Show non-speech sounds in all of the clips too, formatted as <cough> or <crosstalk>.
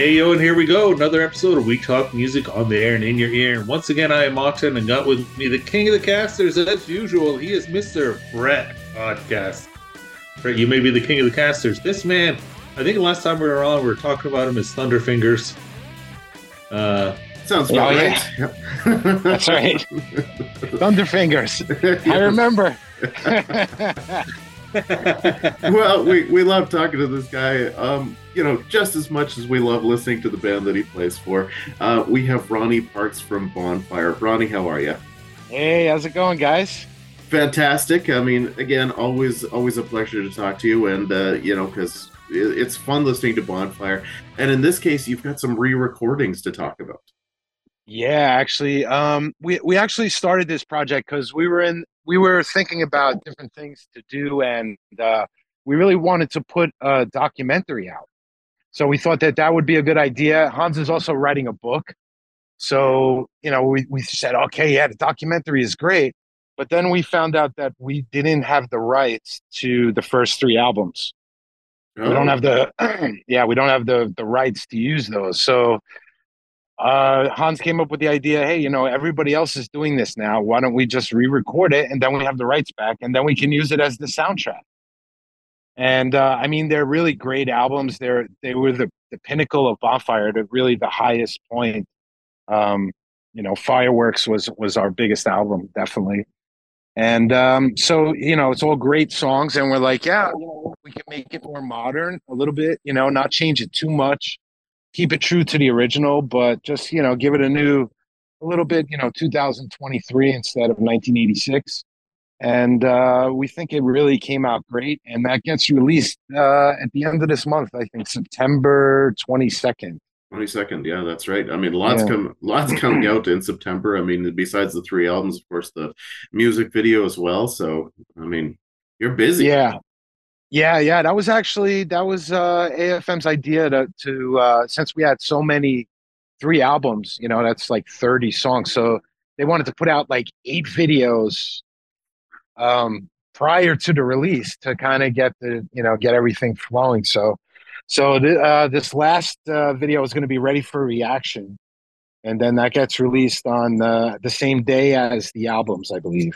Hey yo, and here we go. Another episode of We Talk Music on the air and in your ear. And once again, I am Martin and got with me the king of the casters as usual. He is Mr. Brett Podcast. Brett, you may be the king of the casters. This man, I think last time we were on, we were talking about him as Thunderfingers. Uh, Sounds Oh, about yeah. right. <laughs> That's right. <laughs> Thunderfingers. I remember. <laughs> <laughs> well, we, we love talking to this guy. Um, you know, just as much as we love listening to the band that he plays for. Uh, we have Ronnie Parks from Bonfire. Ronnie, how are you? hey, how's it going, guys? Fantastic. I mean, again, always always a pleasure to talk to you, and uh, you know, because it's fun listening to Bonfire. And in this case, you've got some re-recordings to talk about. Yeah, actually, um, we we actually started this project because we were in we were thinking about different things to do, and uh, we really wanted to put a documentary out. So we thought that that would be a good idea. Hans is also writing a book, so you know we we said, okay, yeah, the documentary is great, but then we found out that we didn't have the rights to the first three albums. we don't have the <clears throat> yeah we don't have the the rights to use those so uh hans came up with the idea hey you know everybody else is doing this now. Why don't we just re-record it and then we have the rights back and then we can use it as the soundtrack? And uh i mean they're really great albums. They're they were the, the pinnacle of bonfire to really the highest point. Um you know fireworks was was our biggest album definitely. And um, so, you know, it's all great songs, and we're like, yeah, we can make it more modern a little bit, you know, not change it too much, keep it true to the original, but just, you know, give it a new, a little bit, you know, 2023 instead of 1986. And uh, we think it really came out great, and that gets released uh, at the end of this month. I think September 22nd. Twenty second, yeah, that's right. I mean, lots Yeah. come, lots coming <clears throat> out in September. I mean, besides the three albums, of course, the music video as well. So, I mean, you're busy. Yeah. Yeah, yeah. That was actually that was uh AFM's idea to to uh since we had so many three albums, you know, that's like 30 songs. So they wanted to put out like eight videos um prior to the release to kind of get the, you know, get everything flowing. So so th- uh this last uh video is going to be ready for reaction. And then that gets released on uh, the same day as the albums, I believe.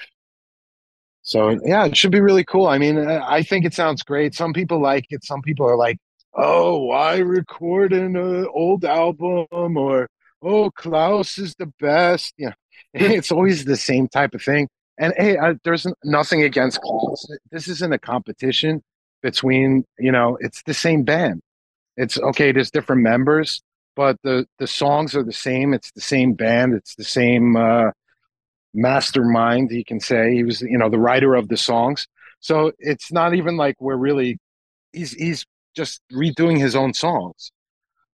So yeah, it should be really cool. I mean, I think it sounds great. Some people like it. Some people are like, "Oh, why record an uh, old album?" or "Oh, Klaus is the best." Yeah, <laughs> it's always the same type of thing. And hey, uh, there's nothing against Klaus. This isn't a competition between you know. It's the same band. It's okay. There's different members, but the the songs are the same. It's the same band. It's the same. Uh, mastermind you can say. He was you know the writer of the songs. So it's not even like we're really he's he's just redoing his own songs.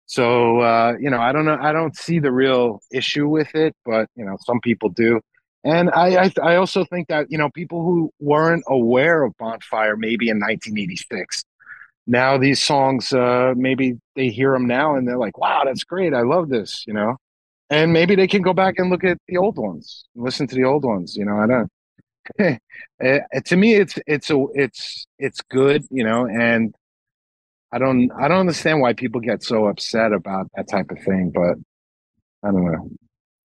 So uh you know i don't know i don't see the real issue with it but you know some people do. And i i, I also think that you know people who weren't aware of bonfire maybe in 1986 now these songs uh maybe they hear them now and they're like wow that's great. I love this you know and maybe they can go back and look at the old ones listen to the old ones you know i don't <laughs> Eh, to me it's it's a it's it's good you know and i don't i don't understand why people get so upset about that type of thing but i don't know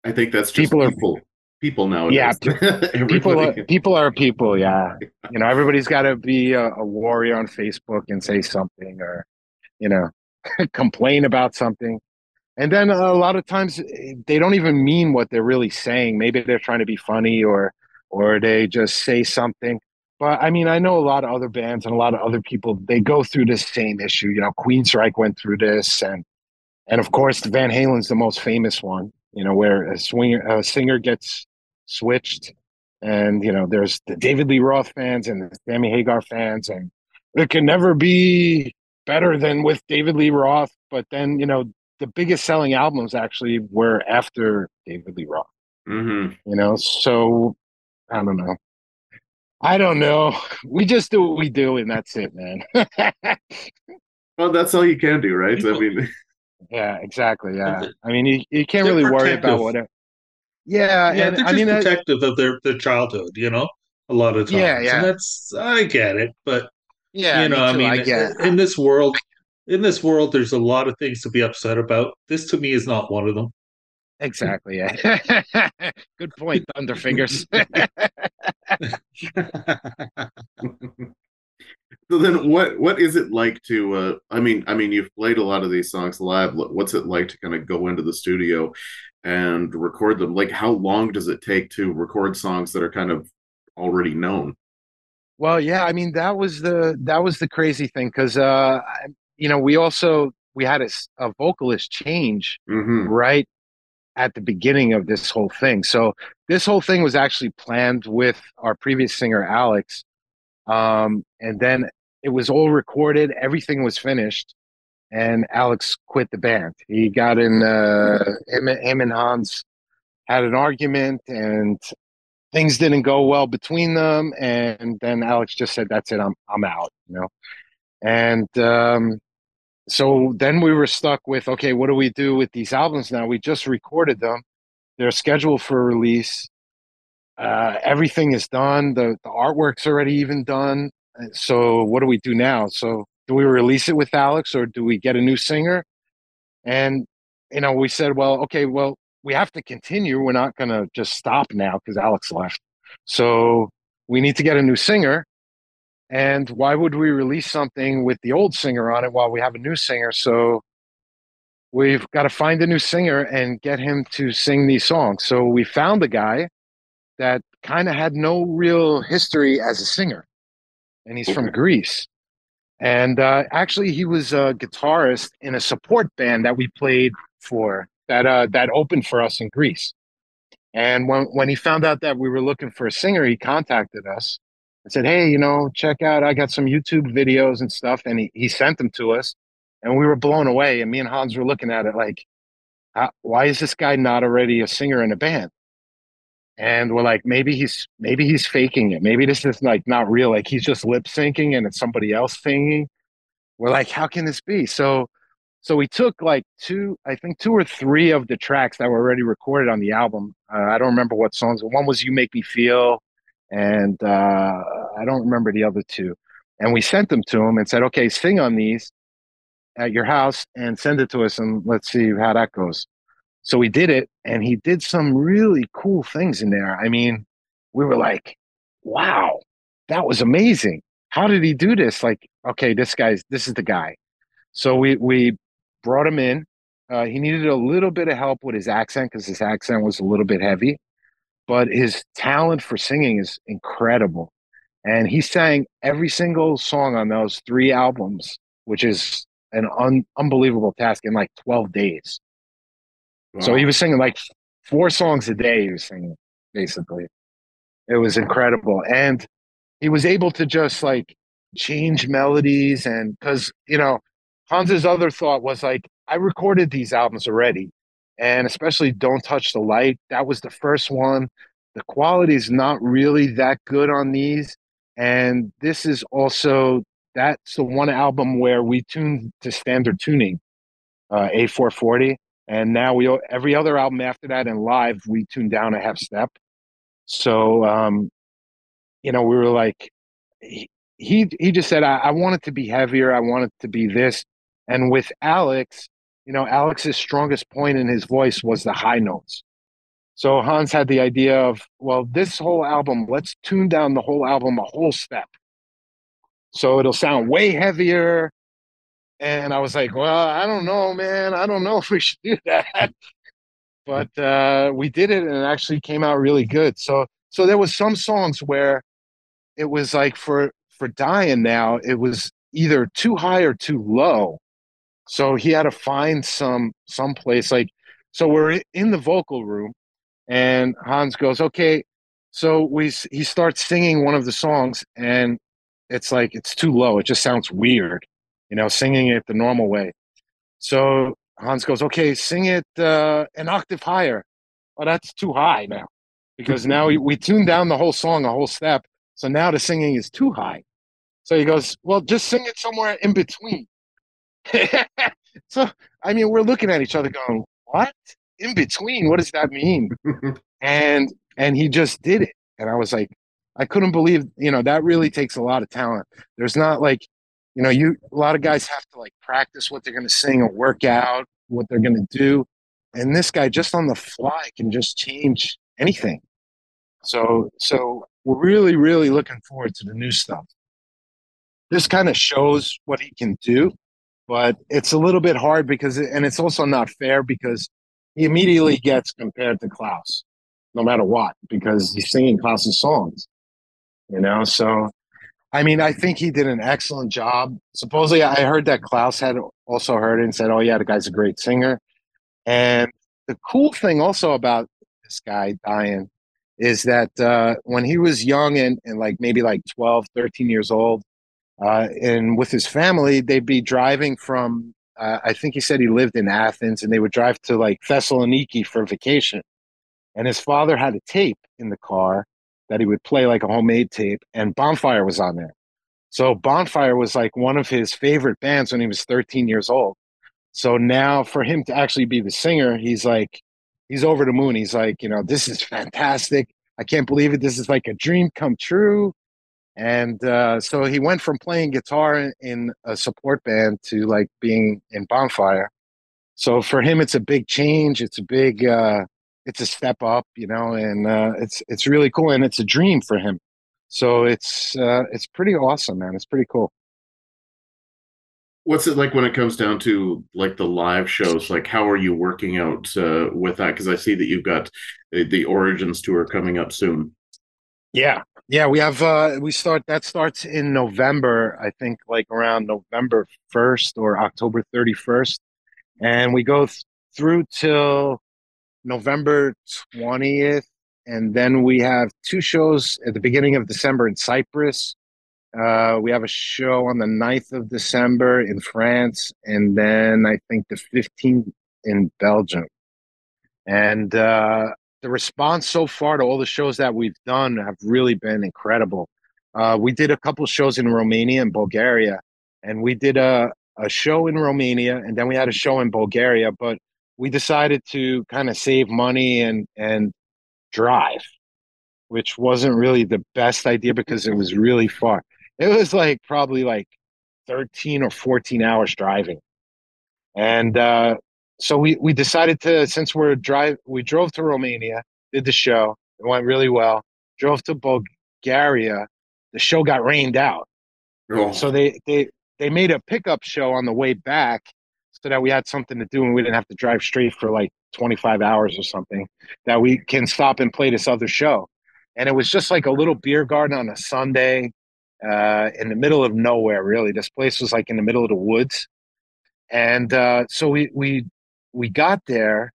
I think that's just People people. are- People, nowadays. Yeah, <laughs> people are, people are people yeah <laughs> you know everybody's got to be a, a warrior on facebook and say something or you know complain about something and then a lot of times they don't even mean what they're really saying. Maybe they're trying to be funny or or they just say something. But i mean i know a lot of other bands and a lot of other people they go through this same issue. You know queensryche went through this and and of course van halen's the most famous one you know where a swinger a singer gets switched and you know there's the david lee roth fans and the sammy hagar fans and it can never be better than with david lee roth. But then you know the biggest selling albums actually were after david lee roth. Hmm you know so i don't know. I don't know. We just do what we do and that's it man. <laughs> Well, that's all you can do, right? I mean, <laughs> yeah exactly yeah. I mean you, you can't they're really worry about whatever yeah, yeah, and they're i just mean I- protective of their, their childhood, you know, a lot of times. Yeah, yeah. And that's I get it, but yeah you know, me I mean, I get in this world, in this world, there's a lot of things to be upset about. This to me is not one of them. Exactly. Yeah. <laughs> Good point, Thunderfingers. <laughs> so then, what what is it like to? Uh, I mean, I mean, you've played a lot of these songs live. What's it like to kind of go into the studio and record them? Like, how long does it take to record songs that are kind of already known? Well, yeah, I mean that was the that was the crazy thing because uh, you know we also we had a, a vocalist change mm-hmm. right at the beginning of this whole thing. So this whole thing was actually planned with our previous singer Alex, um, and then it was all recorded. Everything was finished, and Alex quit the band. He got in. Uh, him, him and Hans had an argument, and things didn't go well between them. And then Alex just said, "That's it. I'm I'm out." You know, and um, so then we were stuck with okay what do we do with these albums now? We just recorded them. They're scheduled for release. Uh, everything is done. The, the artwork's already even done. So what do we do now? So do we release it with alex or do we get a new singer? And you know we said well okay well we have to continue. We're not going to just stop now because alex left. So we need to get a new singer and why would we release something with the old singer on it while we have a new singer? So we've got to find a new singer and get him to sing these songs. So we found a guy that kind of had no real history as a singer, and he's okay. from Greece. And uh, actually, he was a guitarist in a support band that we played for that uh, that opened for us in Greece. And when when he found out that we were looking for a singer, he contacted us I said, Hey, you know, check out, I got some YouTube videos and stuff. And he, he sent them to us and we were blown away. And me and Hans were looking at it like, why is this guy not already a singer in a band? And we're like, maybe he's maybe he's faking it. Maybe this is like not real. Like he's just lip syncing and it's somebody else singing. We're like, how can this be? So so we took like two, I think two or three of the tracks that were already recorded on the album. Uh, I don't remember what songs. One was "You Make Me Feel," and uh, I don't remember the other two. And we sent them to him and said, "Okay, sing on these at your house and send it to us, and let's see how that goes." So we did it, and he did some really cool things in there. I mean, we were like, "Wow, that was amazing! How did he do this?" Like, okay, this guy's this is the guy. So we we brought him in. Uh, he needed a little bit of help with his accent because his accent was a little bit heavy but his talent for singing is incredible. And he sang every single song on those three albums, which is an un- unbelievable task in like 12 days. Wow. So he was singing like four songs a day, he was singing basically. It was incredible. And he was able to just like change melodies. And because, you know, Hans's other thought was like, I recorded these albums already and especially Don't Touch the Light. That was the first one. The quality is not really that good on these. And this is also that's the one album where we tuned to standard tuning, uh, A440. And now we every other album after that and live we tuned down a half step. So um, you know, we were like he he, he just said I, I want it to be heavier, I want it to be this. And with Alex, you know, Alex's strongest point in his voice was the high notes. So Hans had the idea of, well, this whole album, let's tune down the whole album a whole step. So it'll sound way heavier. And I was like, well, I don't know, man. I don't know <laughs> if we should do that. but uh, we did it and it actually came out really good. So so there was some songs where it was like for for dying now, it was either too high or too low. So he had to find some some place like so we're in the vocal room and Hans goes, "Okay." So we he starts singing one of the songs and it's like it's too low. It just sounds weird, you know, singing it the normal way. So Hans goes, "Okay, sing it uh, an octave higher." Oh, that's too high now because <laughs> now we, we tuned down the whole song a whole step. So now the singing is too high. So he goes, "Well, just sing it somewhere in between." <laughs> so I mean, we're looking at each other going, "What in between? What does that mean?" <laughs> and and he just did it, and I was like, I couldn't believe, you know, that really takes a lot of talent. There's not like you know, you a lot of guys have to like practice what they're going to sing or work out what they're going to do, and this guy just on the fly can just change anything. So, so we're really, really looking forward to the new stuff. This kind of shows what he can do, but it's a little bit hard because, and it's also not fair because he immediately gets compared to Klaus, no matter what, because he's singing Klaus's songs, you know. So I mean, I think he did an excellent job. Supposedly, I heard that Klaus had also heard it and said, "Oh yeah, the guy's a great singer." And the cool thing also about this guy Dyan is that uh, when he was young and, and like maybe like 12, 13 years old, uh, and with his family, they'd be driving from. Uh, I think he said he lived in Athens, and they would drive to like Thessaloniki for vacation. And his father had a tape in the car that he would play like a homemade tape, and Bonfire was on there. So Bonfire was like one of his favorite bands when he was 13 years old. So now for him to actually be the singer, he's like, he's over the moon. He's like, you know, this is fantastic. I can't believe it. This is like a dream come true. And uh, so he went from playing guitar in a support band to like being in Bonfire. So for him, it's a big change. It's a big, uh, it's a step up, you know, and uh, it's it's really cool, and it's a dream for him. So it's uh, it's pretty awesome, man. It's pretty cool. What's it like when it comes down to like the live shows? Like, how are you working out uh, with that? Because I see that you've got the, the Origins tour coming up soon. Yeah, yeah, we have uh we start that starts in November, I think like around November 1st or October 31st. And we go th- through till November 20th. And then we have two shows at the beginning of December in Cyprus. Uh, we have a show on the 9th of December in France. And then I think the 15th in Belgium. And uh, the response so far to all the shows that we've done have really been incredible. Uh, we did a couple shows in Romania and Bulgaria, and we did a, a show in Romania, and then we had a show in Bulgaria. But we decided to kind of save money and and drive, which wasn't really the best idea because it was really far. It was like probably like 13 or 14 hours driving. And uh, so we, we decided to, since we're drive, we drove to Romania, did the show. It went really well. Drove to Bulgaria. The show got rained out. Oh. So they, they, they made a pickup show on the way back so that we had something to do and we didn't have to drive straight for like 25 hours or something that we can stop and play this other show and it was just like a little beer garden on a sunday uh, in the middle of nowhere really this place was like in the middle of the woods and uh, so we we we got there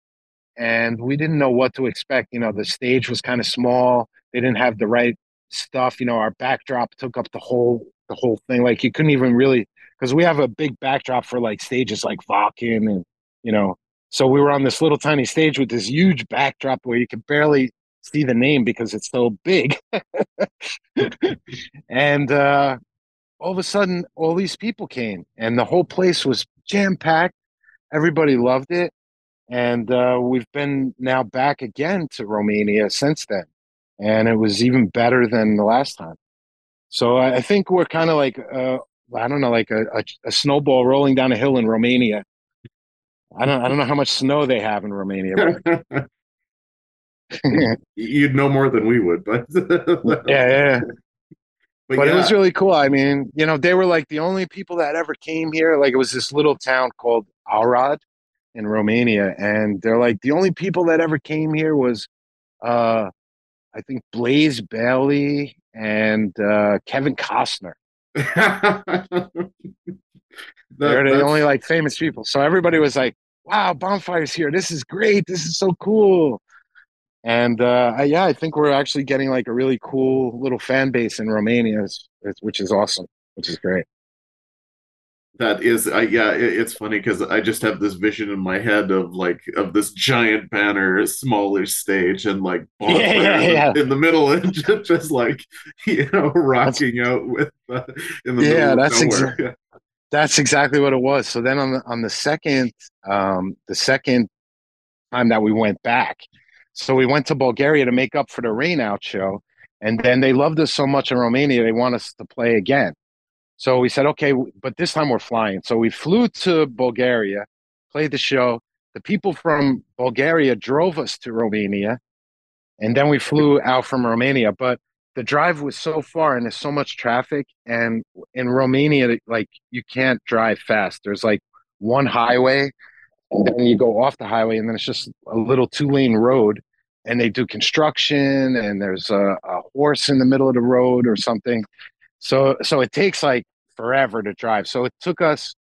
and we didn't know what to expect you know the stage was kind of small they didn't have the right stuff you know our backdrop took up the whole the whole thing like you couldn't even really because we have a big backdrop for like stages like Wacken and you know. So we were on this little tiny stage with this huge backdrop where you could barely see the name because it's so big. <laughs> and uh, all of a sudden, all these people came, and the whole place was jam packed. Everybody loved it, and uh, we've been now back again to Romania since then, and it was even better than the last time. So I think we're kind of like uh, I don't know, like a, a, a, snowball rolling down a hill in Romania. I don't I don't know how much snow they have in Romania. <laughs> You'd know more than we would, but yeah, yeah. <laughs> But, but yeah. it was really cool. I mean, you know, they were like the only people that ever came here. Like it was this little town called Arad in Romania, and they're like the only people that ever came here was, uh, I think Blaze Bayley and uh, Kevin Costner. <laughs> that, They're the only like famous people. So everybody was like, wow, bonfires here. This is great. This is so cool. And uh, yeah, I think we're actually getting like a really cool little fan base in Romania, which is awesome, which is great that is I, yeah it, it's funny because i just have this vision in my head of like of this giant banner smaller stage and like <laughs> yeah, yeah, yeah. In, the middle and <laughs> just, just like you know rocking that's, out with uh, in the middle. yeah that's exactly yeah. that's exactly what it was so then on the on the second um the second time that we went back so we went to bulgaria to make up for the rain out show and then they loved us so much in romania they want us to play again So we said, okay, but this time we're flying. So we flew to Bulgaria, played the show. The people from Bulgaria drove us to Romania, and then we flew out from Romania. But the drive was so far and there's so much traffic. And in Romania, like you can't drive fast. There's like one highway, and then you go off the highway, and then it's just a little two lane road. And they do construction, and there's a, a horse in the middle of the road or something. So so it takes like forever to drive. So it took us,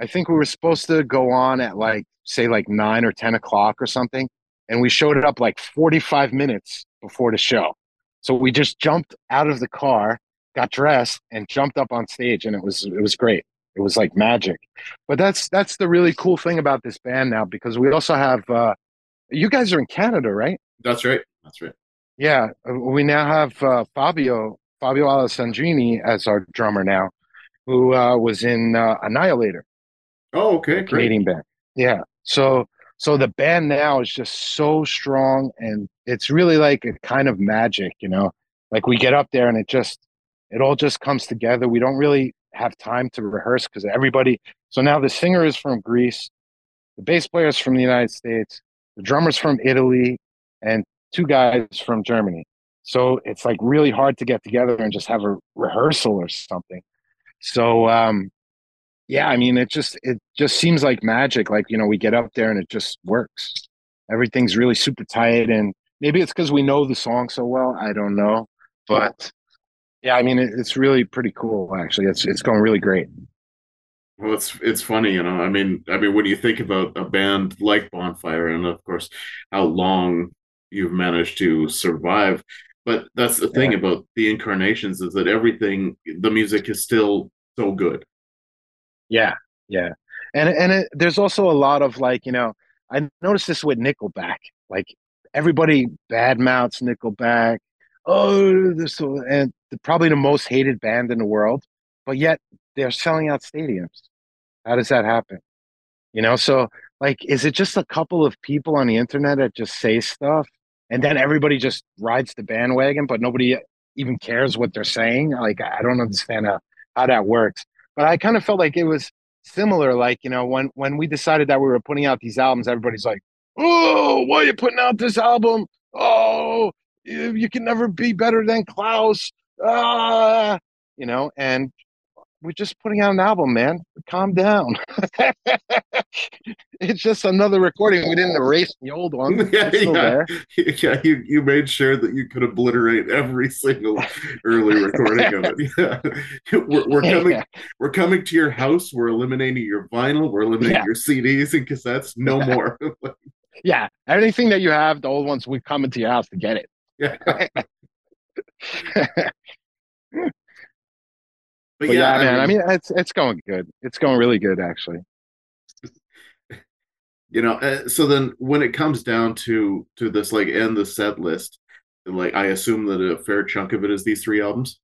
I think we were supposed to go on at like say like nine or ten o'clock or something, and we showed it up like 45 minutes before the show. So we just jumped out of the car, got dressed, and jumped up on stage, and it was it was great. It was like magic. But that's that's the really cool thing about this band now because we also have uh, you guys are in Canada, right? That's right. That's right. Yeah, uh, we now have uh, Fabio Fabio Alessandrini as our drummer now, who uh, was in uh, Annihilator. Oh, okay, Canadian band. Yeah. So so the band now is just so strong, and it's really like a kind of magic, you know. Like we get up there, and it just it all just comes together. We don't really have time to rehearse because everybody. So now the singer is from Greece, the bass player is from the United States, the drummer's from Italy, and two guys from Germany. So it's like really hard to get together and just have a rehearsal or something. So um yeah, I mean it just it just seems like magic. Like, you know, we get up there and it just works. Everything's really super tight and maybe it's because we know the song so well. I don't know. But yeah, I mean it, it's really pretty cool actually. It's it's going really great. Well, it's it's funny, you know. I mean, I mean, when you think about a band like Bonfire, and of course, how long you've managed to survive, but that's the thing yeah. about the incarnations is that everything, the music is still so good. Yeah, yeah, and and it, there's also a lot of like you know I noticed this with Nickelback, like everybody badmouths Nickelback. Oh, this and probably the most hated band in the world, but yet they're selling out stadiums. How does that happen? You know, so like, is it just a couple of people on the internet that just say stuff and then everybody just rides the bandwagon, but nobody even cares what they're saying. Like I don't understand how, how that works. But I kind of felt like it was similar. Like you know, when when we decided that we were putting out these albums, everybody's like, "Oh, why are you putting out this album? Oh, you, you can never be better than Klaus." Ah, you know, and we're just putting out an album, man. Calm down. <laughs> it's just another recording. We didn't erase the old one. <laughs> Yeah, yeah. <laughs> yeah. You you made sure that you could obliterate every single early recording of it. Yeah, we're, we're coming. Yeah. We're coming to your house. We're eliminating your vinyl. We're eliminating yeah. your CDs and cassettes. No more. yeah, anything that you have, the old ones, we come into your house to get it. Yeah. But, but yeah, yeah, man. I mean, I mean, it's it's going good. It's going really good, actually. <laughs> You know, uh, so then when it comes down to to this like end the set list, like I assume that a fair chunk of it is these three albums.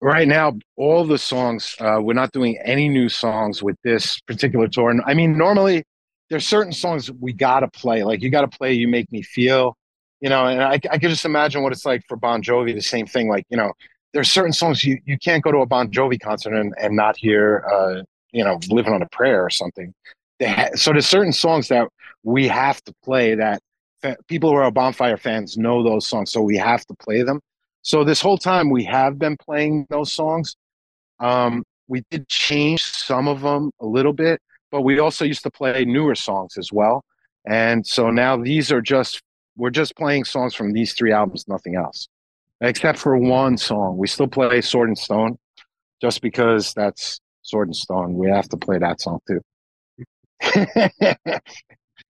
Right now, all the songs uh, we're not doing any new songs with this particular tour. And I mean, normally there's certain songs we gotta play. Like you gotta play "You Make Me Feel," you know. And I, I can just imagine what it's like for Bon Jovi. The same thing. Like you know, there's certain songs you, you can't go to a Bon Jovi concert and, and not hear, uh, you know, Living on a Prayer or something. Ha- so there's certain songs that we have to play that fa- people who are Bonfire fans know those songs, so we have to play them. So this whole time we have been playing those songs. Um, we did change some of them a little bit, but we also used to play newer songs as well. And so now these are just we're just playing songs from these three albums, nothing else except for one song. We still play Sword and Stone just because that's Sword and Stone. We have to play that song too. <laughs>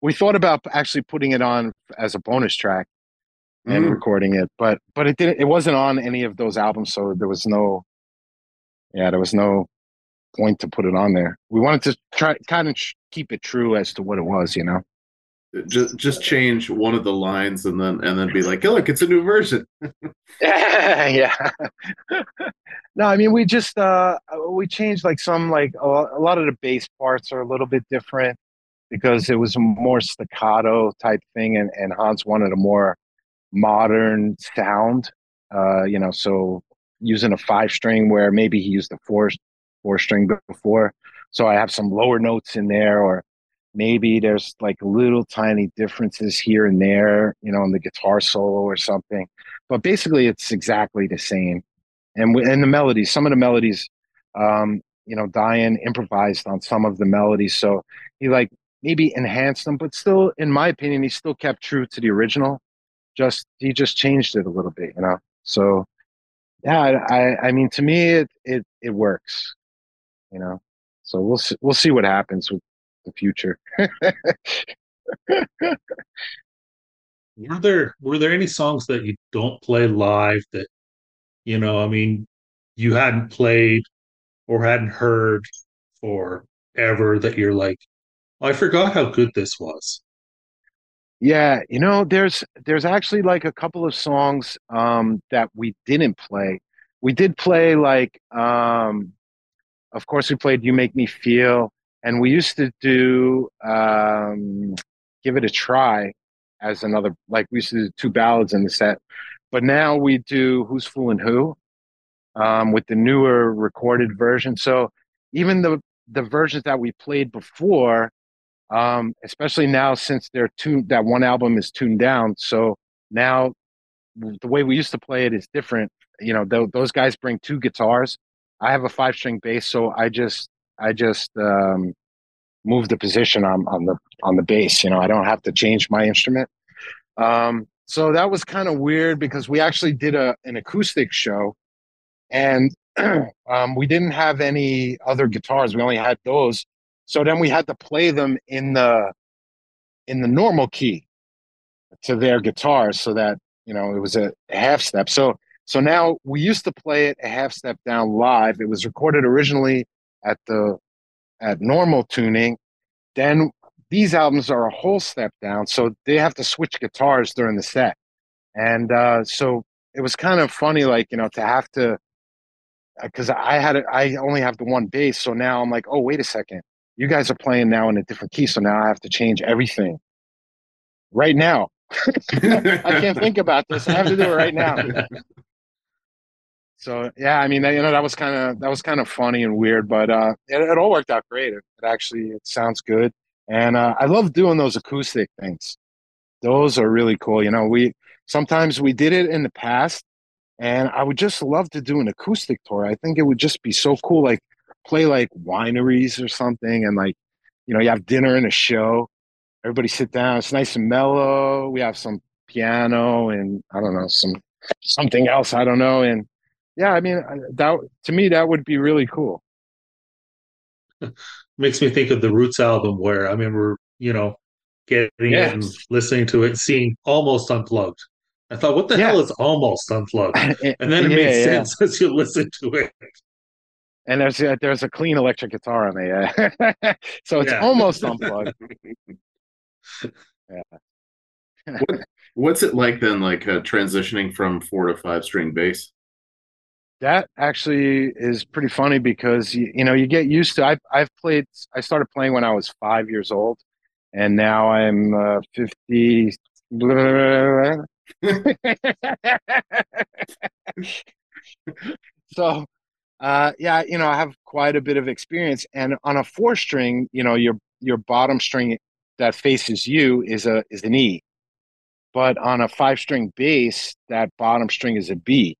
we thought about actually putting it on as a bonus track and mm. recording it, but but it didn't. It wasn't on any of those albums, so there was no. Yeah, there was no point to put it on there. We wanted to try kind of keep it true as to what it was, you know just just change one of the lines and then and then be like oh, look it's a new version <laughs> <laughs> yeah no i mean we just uh we changed like some like a, a lot of the bass parts are a little bit different because it was a more staccato type thing and, and hans wanted a more modern sound uh you know so using a five string where maybe he used a four four string before. So I have some lower notes in there, or maybe there's like little tiny differences here and there, you know, in the guitar solo or something. But basically, it's exactly the same. And and the melodies, some of the melodies, um, you know, Dyan improvised on some of the melodies, so he like maybe enhanced them, but still, in my opinion, he still kept true to the original. Just he just changed it a little bit, you know. So yeah, I I mean, to me, it it it works, you know. So we'll see, we'll see what happens with the future. were there were there any songs that you don't play live that you know i mean you hadn't played or hadn't heard for ever that you're like i forgot how good this was. Yeah you know there's there's actually like a couple of songs um that we didn't play. We did play like um of course we played you make me feel and we used to do um give it a try as another like we used to do two ballads in the set. But now we do who's fooling who um, with the newer recorded version. So even the the versions that we played before um, especially now since they're tuned that one album is tuned down. So now the way we used to play it is different. You know th- those guys bring two guitars. I have a five string bass so i just i just um, move the position on, on the on the bass. You know, I don't have to change my instrument. Um, so that was kind of weird because we actually did a an acoustic show, and <clears throat> um, we didn't have any other guitars. We only had those. So then we had to play them in the in the normal key to their guitars, so that you know it was a, a half step. So so now we used to play it a half step down live. It was recorded originally at the at normal tuning. Then these albums are a whole step down, so they have to switch guitars during the set. And uh, so it was kind of funny, like you know, to have to because I had a, I only have the one bass, so now I'm like, oh wait a second, you guys are playing now in a different key, so now I have to change everything right now. <laughs> I can't think about this. I have to do it right now. <laughs> So yeah, I mean, you know, that was kind of that was kind of funny and weird, but uh, it, it all worked out great. It, it actually it sounds good, and uh, I love doing those acoustic things. Those are really cool. You know, we sometimes we did it in the past, and I would just love to do an acoustic tour. I think it would just be so cool, like play like wineries or something, and like you know, you have dinner and a show. Everybody sit down. It's nice and mellow. We have some piano and I don't know some something else. I don't know and yeah, I mean that to me that would be really cool. <laughs> Makes me think of the Roots album where I remember, you know, getting yes. it and listening to it, seeing almost unplugged. I thought, what the yeah. hell is almost unplugged? <laughs> And then it yeah, made sense yeah. <laughs> as you listen to it. And there's a, there's a clean electric guitar on there, yeah. so it's almost unplugged. yeah. What, what's it like then, like uh, transitioning from four to five string bass? That actually is pretty funny because you, you know you get used to I've, I've played i started playing when i was five years old and now i'm uh, 50 <laughs> so uh, yeah you know i have quite a bit of experience and on a four string you know your your bottom string that faces you is a is an e but on a five string bass that bottom string is a b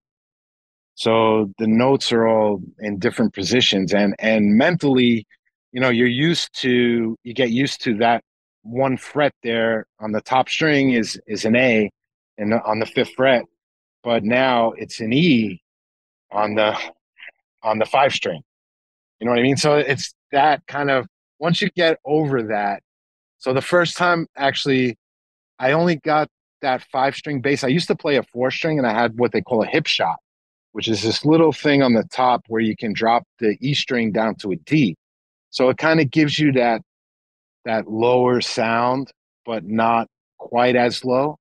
so the notes are all in different positions and and mentally you know you're used to you get used to that one fret there on the top string is is an a and on the fifth fret but now it's an e on the on the five string. You know what i mean? So it's that kind of once you get over that so the first time actually i only got that five string bass. I used to play a four string and i had what they call a Hipshot which is this little thing on the top where you can drop the E string down to a D. So it kind of gives you that that lower sound, but not quite as low.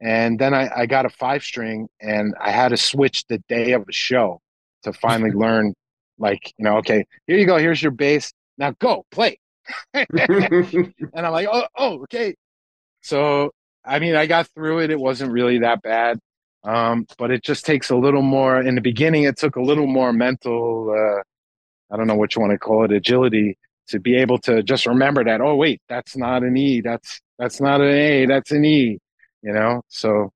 And then I, I got a five string and I had to switch the day of the show to finally <laughs> learn like, you know, okay, here you go, here's your bass. Now go play. <laughs> and I'm like, oh, oh, okay. So I mean, I got through it. It wasn't really that bad. Um, but it just takes a little more. In the beginning, it took a little more mental. Uh, I don't know what you want to call it, agility to be able to just remember that. Oh wait, that's not an E. That's that's not an A. That's an E. You know, so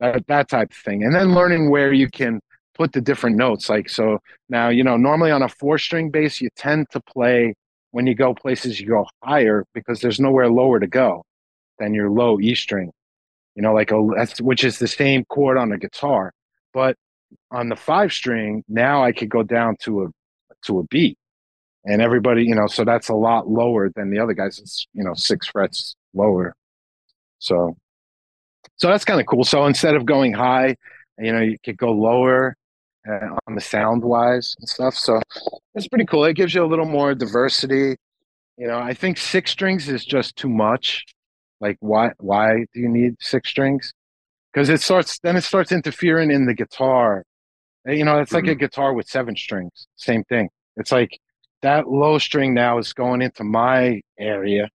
that that type of thing, and then learning where you can put the different notes. Like so now, you know, normally on a four string bass, you tend to play when you go places you go higher because there's nowhere lower to go than your low E string. You know, like a that's which is the same chord on a guitar. But on the five string, now I could go down to a to a B. And everybody, you know, so that's a lot lower than the other guys. It's, you know, six frets lower. So so that's kind of cool. So instead of going high, you know, you could go lower uh, on the sound wise and stuff. So it's pretty cool. It gives you a little more diversity. You know, I think six strings is just too much. Like, why? Why do you need six strings? Because it starts then it starts interfering in the guitar. You know, it's like mm-hmm. a guitar with seven strings. Same thing. It's like that low string now is going into my area.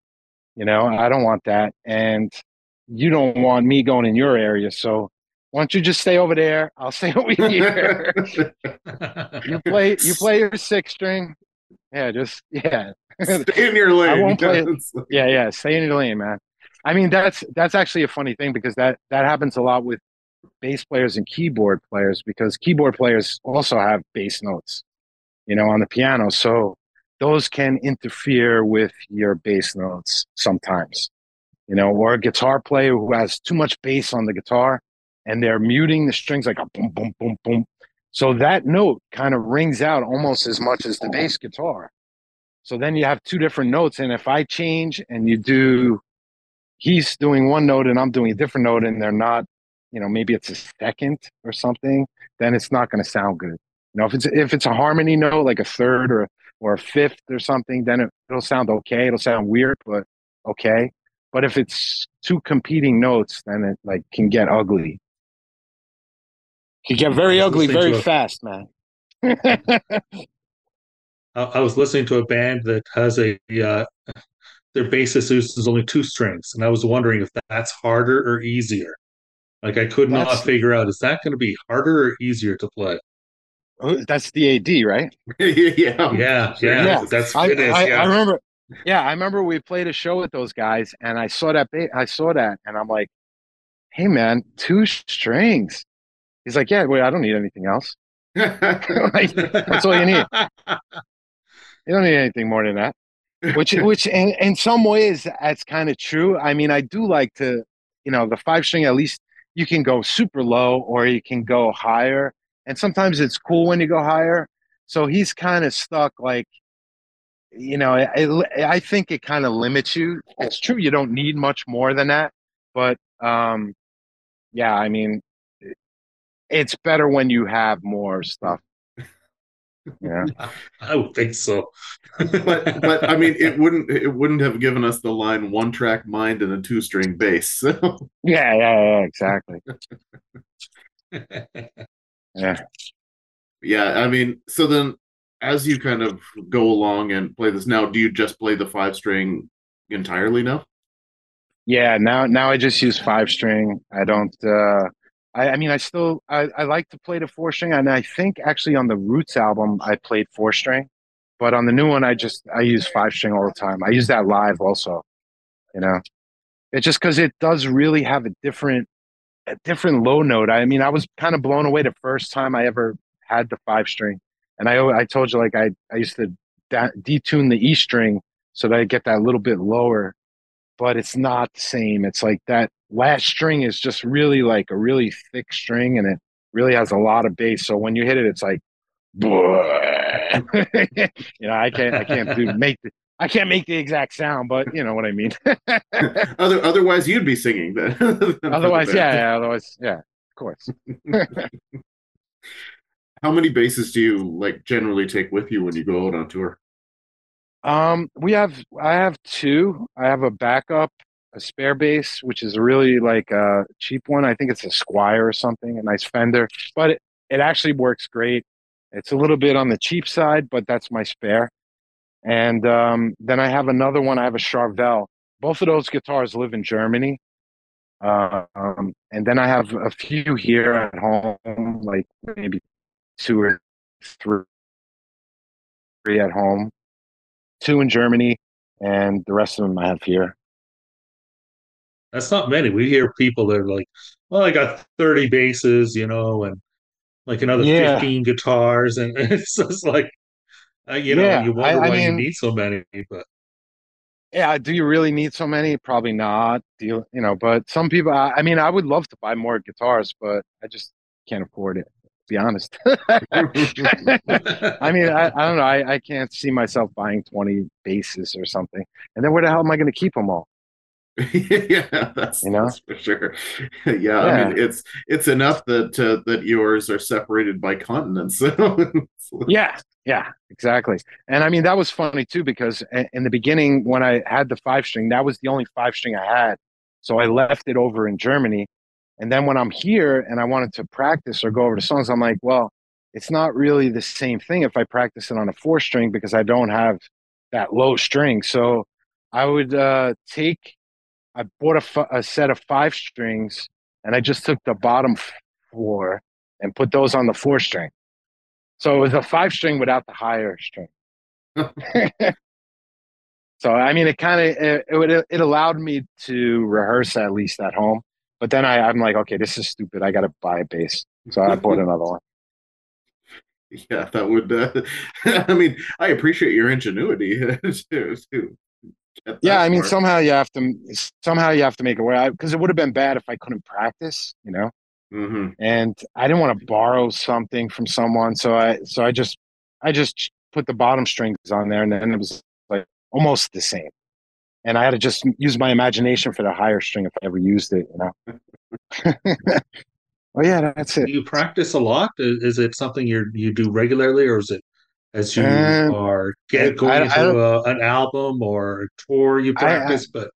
You know, I don't want that, and you don't want me going in your area. So why don't you just stay over there? I'll stay <laughs> over here. <laughs> you play you play your six string. Yeah, just yeah. Stay in <laughs> your lane. I won't play. Yeah, yeah. Stay in your lane, man. I mean, that's that's actually a funny thing because that that happens a lot with bass players and keyboard players because keyboard players also have bass notes, you know, on the piano. So those can interfere with your bass notes sometimes, you know, or a guitar player who has too much bass on the guitar and they're muting the strings like a boom, boom, boom, boom. So that note kind of rings out almost as much as the bass guitar. So then you have two different notes. And if I change and you do, he's doing one note and I'm doing a different note and they're not, you know, maybe it's a second or something, then it's not going to sound good. You know, if it's if it's a harmony note, like a third or or a fifth or something, then it, it'll sound okay. It'll sound weird, but okay. But if it's two competing notes, then it like can get ugly. He get very ugly very a, fast, man. <laughs> I was listening to a band that has a uh, their bassist uses only two strings, and I was wondering if that's harder or easier. Like I could that's, not figure out is that going to be harder or easier to play. Oh, that's the AD, right? <laughs> yeah, yeah, yeah, yeah. That's I, I, yeah. I remember. Yeah, I remember we played a show with those guys, and I saw that. I saw that, and I'm like, "Hey, man, two strings." He's like, yeah, wait, I don't need anything else. <laughs> <laughs> like, that's all you need. You don't need anything more than that. Which, <laughs> which, in, in some ways, that's kind of true. I mean, I do like to, you know, the five string. At least you can go super low or you can go higher, and sometimes it's cool when you go higher. So he's kind of stuck, like, you know, I, I think it kind of limits you. It's true you don't need much more than that, but um, yeah, I mean, it's better when you have more stuff. Yeah, <laughs> I would think so. <laughs> but but I mean, it wouldn't it wouldn't have given us the line one track mind and a two string bass. So. <laughs> Yeah, yeah, yeah, exactly. yeah, yeah. I mean, so then as you kind of go along and play this now, do you just play the five string entirely now? Yeah, now now I just use five string. I don't. uh I, I mean, I still I, I like to play the four string, and I think actually on the Roots album I played four string, but on the new one I just I use five string all the time. I use that live also, you know. It's just because it does really have a different a different low note. I mean, I was kind of blown away the first time I ever had the five string, and I I told you like I I used to detune the E string so that I get that little bit lower, but it's not the same. It's like that last string is just really like a really thick string and it really has a lot of bass. So when you hit it, it's like, <laughs> you know, I can't, I can't do make the, I can't make the exact sound, but you know what I mean. <laughs> Other, otherwise, you'd be singing then. <laughs> otherwise, yeah, yeah, otherwise, yeah, of course. How many basses do you like generally take with you when you go out on tour? Um, we have I have two. I have a backup a spare bass, which is really like a cheap one. I think it's a Squier or something, a nice Fender, but it, it actually works great. It's a little bit on the cheap side, but that's my spare. And um, then I have another one. I have a Charvel. Both of those guitars live in Germany. Um, and then I have a few here at home, like maybe two or three at home, two in Germany, and the rest of them I have here. That's not many. We hear people that are like, "Well, I got thirty basses, you know, and like another Yeah. fifteen guitars," and <laughs> it's just like, uh, you know, Yeah, you wonder I- I why mean- you need so many. But Yeah, do you really need so many? Probably not. Do you, you know, but some people, I, I mean, I would love to buy more guitars, but I just can't afford it, be honest. <laughs> I mean, I, I don't know. I, I can't see myself buying 20 bases or something. And then where the hell am I going to keep them all? <laughs> yeah, that's, You know? that's for sure. <laughs> yeah, I mean, it's it's enough that uh, that yours are separated by continents. <laughs> So Yeah, yeah, exactly. And I mean, that was funny too, because in the beginning, when I had the five string, that was the only five string I had. So I left it over in Germany. And then when I'm here and I wanted to practice or go over the songs, I'm like, well, it's not really the same thing if I practice it on a four string because I don't have that low string. So I would uh, take, I bought a, a set of five strings and I just took the bottom four and put those on the four string. So it was a five string without the higher string. <laughs> so I mean, it kind of it, it it allowed me to rehearse at least at home. But then I, I'm like, okay, this is stupid. I got to buy a bass. So I bought <laughs> another one. yeah, that would. Uh, <laughs> I mean, I appreciate your ingenuity to, to get Yeah, I mean, somehow you have to somehow you have to make it work because it would have been bad if I couldn't practice, you know. Mhm. and I didn't want to borrow something from someone, so I so I just I just put the bottom strings on there, and then it was like almost the same. And I had to just use my imagination for the higher string if I ever used it, you know. <laughs> <laughs> oh yeah, that's it. do you practice a lot? Is, is it something you you do regularly, or is it as you Um, are get I- going I- I into a, an album or a tour you I- practice? but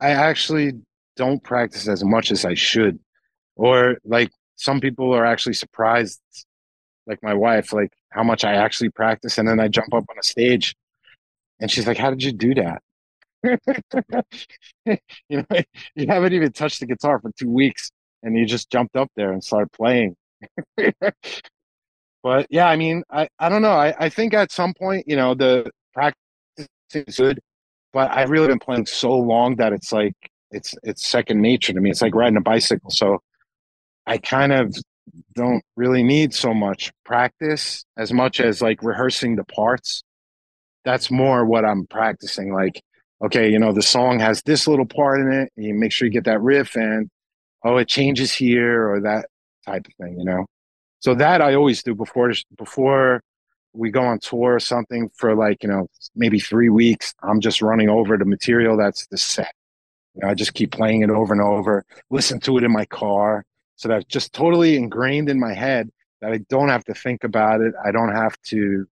I actually don't practice as much as I should, or like some people are actually surprised, like my wife, like how much I actually practice, and then I jump up on a stage, and she's like, "How did you do that?" <laughs> you know, you haven't even touched the guitar for two weeks, and you just jumped up there and started playing. <laughs> but yeah, I mean, I, I don't know. I, I think at some point, you know, the practice is good, but I've really been playing so long that it's like it's it's second nature to me. It's like riding a bicycle. So I kind of don't really need so much practice as much as like rehearsing the parts. That's more what I'm practicing. Like, okay, you know, the song has this little part in it, you make sure you get that riff and oh, it changes here or that type of thing, you know. So that I always do before before we go on tour or something for like, you know, maybe three weeks. I'm just running over the material that's the set. You know, I just keep playing it over and over, listen to it in my car. So that's just totally ingrained in my head that I don't have to think about it. I don't have to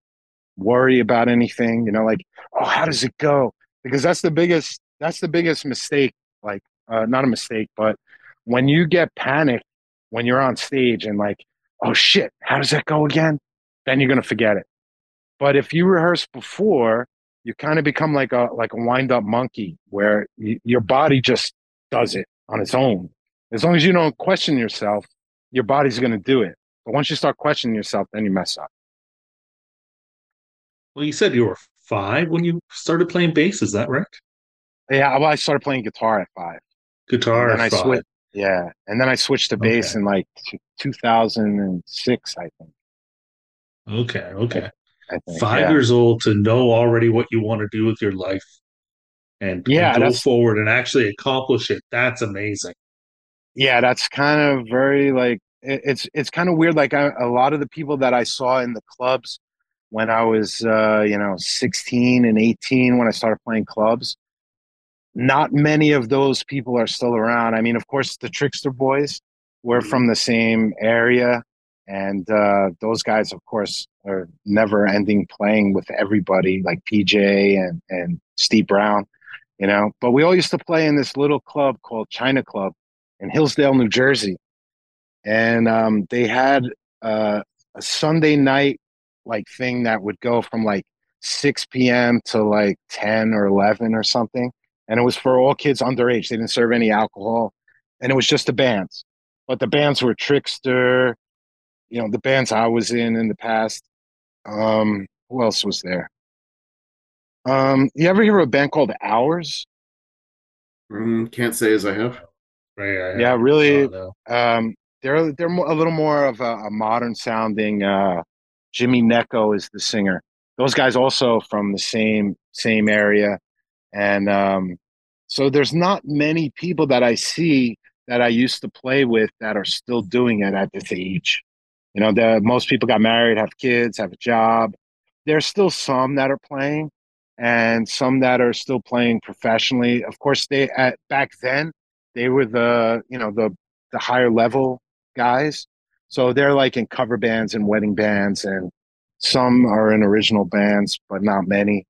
worry about anything, you know, like, oh, how does it go? Because that's the biggest that's the biggest mistake, like uh, not a mistake, but when you get panicked when you're on stage and like, oh shit, how does that go again? Then you're gonna forget it. But if you rehearse before, you kind of become like a like a wind up monkey where y your body just does it on its own. As long as you don't question yourself, your body's going to do it. But once you start questioning yourself, then you mess up. well, you said you were five when you started playing bass. Is that right? Yeah, well, I started playing guitar at five. Guitar. and I five. switched. Yeah, and then I switched to bass Okay. in like t- 2006, I think. Okay. Okay. I think. Five yeah. years old to know already what you want to do with your life, and, Yeah, and go forward and actually accomplish it. That's amazing. yeah that's kind of very like it, it's it's kind of weird like I, a lot of the people that i saw in the clubs when i was uh you know 16 and 18 when i started playing clubs not many of those people are still around i mean of course the Trixter boys were Mhm. from the same area and uh those guys of course are never ending playing with everybody like pj and and steve brown you know but we all used to play in this little club called china club in Hillsdale, New Jersey, and um, they had uh, a Sunday night like thing that would go from like 6 p.m. to like 10 or 11 or something, and it was for all kids underage. They didn't serve any alcohol, and it was just the bands. But the bands were Trixter, you know, the bands I was in in the past. Um, who else was there? Um, you ever hear of a band called Hours? Mm, can't say as I have. Right, I Yeah, really. oh. Um, they're they're a little more of a, a modern sounding. Uh, Jimmy Necco is the singer. Those guys also from the same same area, and um, so there's not many people that I see that I used to play with that are still doing it at this age. You know, the most people got married, have kids, have a job. There's still some that are playing, and some that are still playing professionally. Of course, they at back then they were the you know the the higher level guys. So they're like in cover bands and wedding bands, and some are in original bands, but not many.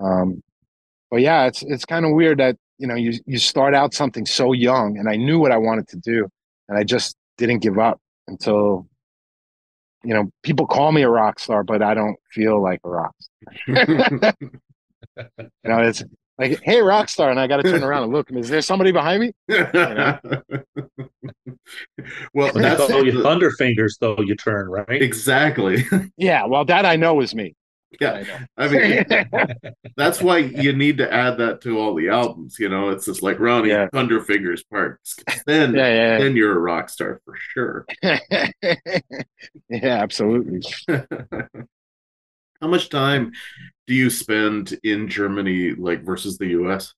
Um, but yeah, it's it's kind of weird that you know you you start out something so young, and I knew what I wanted to do, and I just didn't give up until you know people call me a rock star, but I don't feel like a rock. Star. <laughs> You know, it's like hey, rock star, and I got to turn around and look. Is there somebody behind me? <laughs> well, that's they call you Thunder Fingers, though, you turn right. exactly. <laughs> Yeah, well, that I know is me. Yeah, I I mean, <laughs> that's why you need to add that to all the albums. You know, it's just like Ronnie Yeah. Thunder Fingers Parks. Then, yeah, yeah, then you're a rock star for sure. yeah. <laughs> yeah, absolutely. <laughs> How much time do you spend in Germany, like versus the U.S.?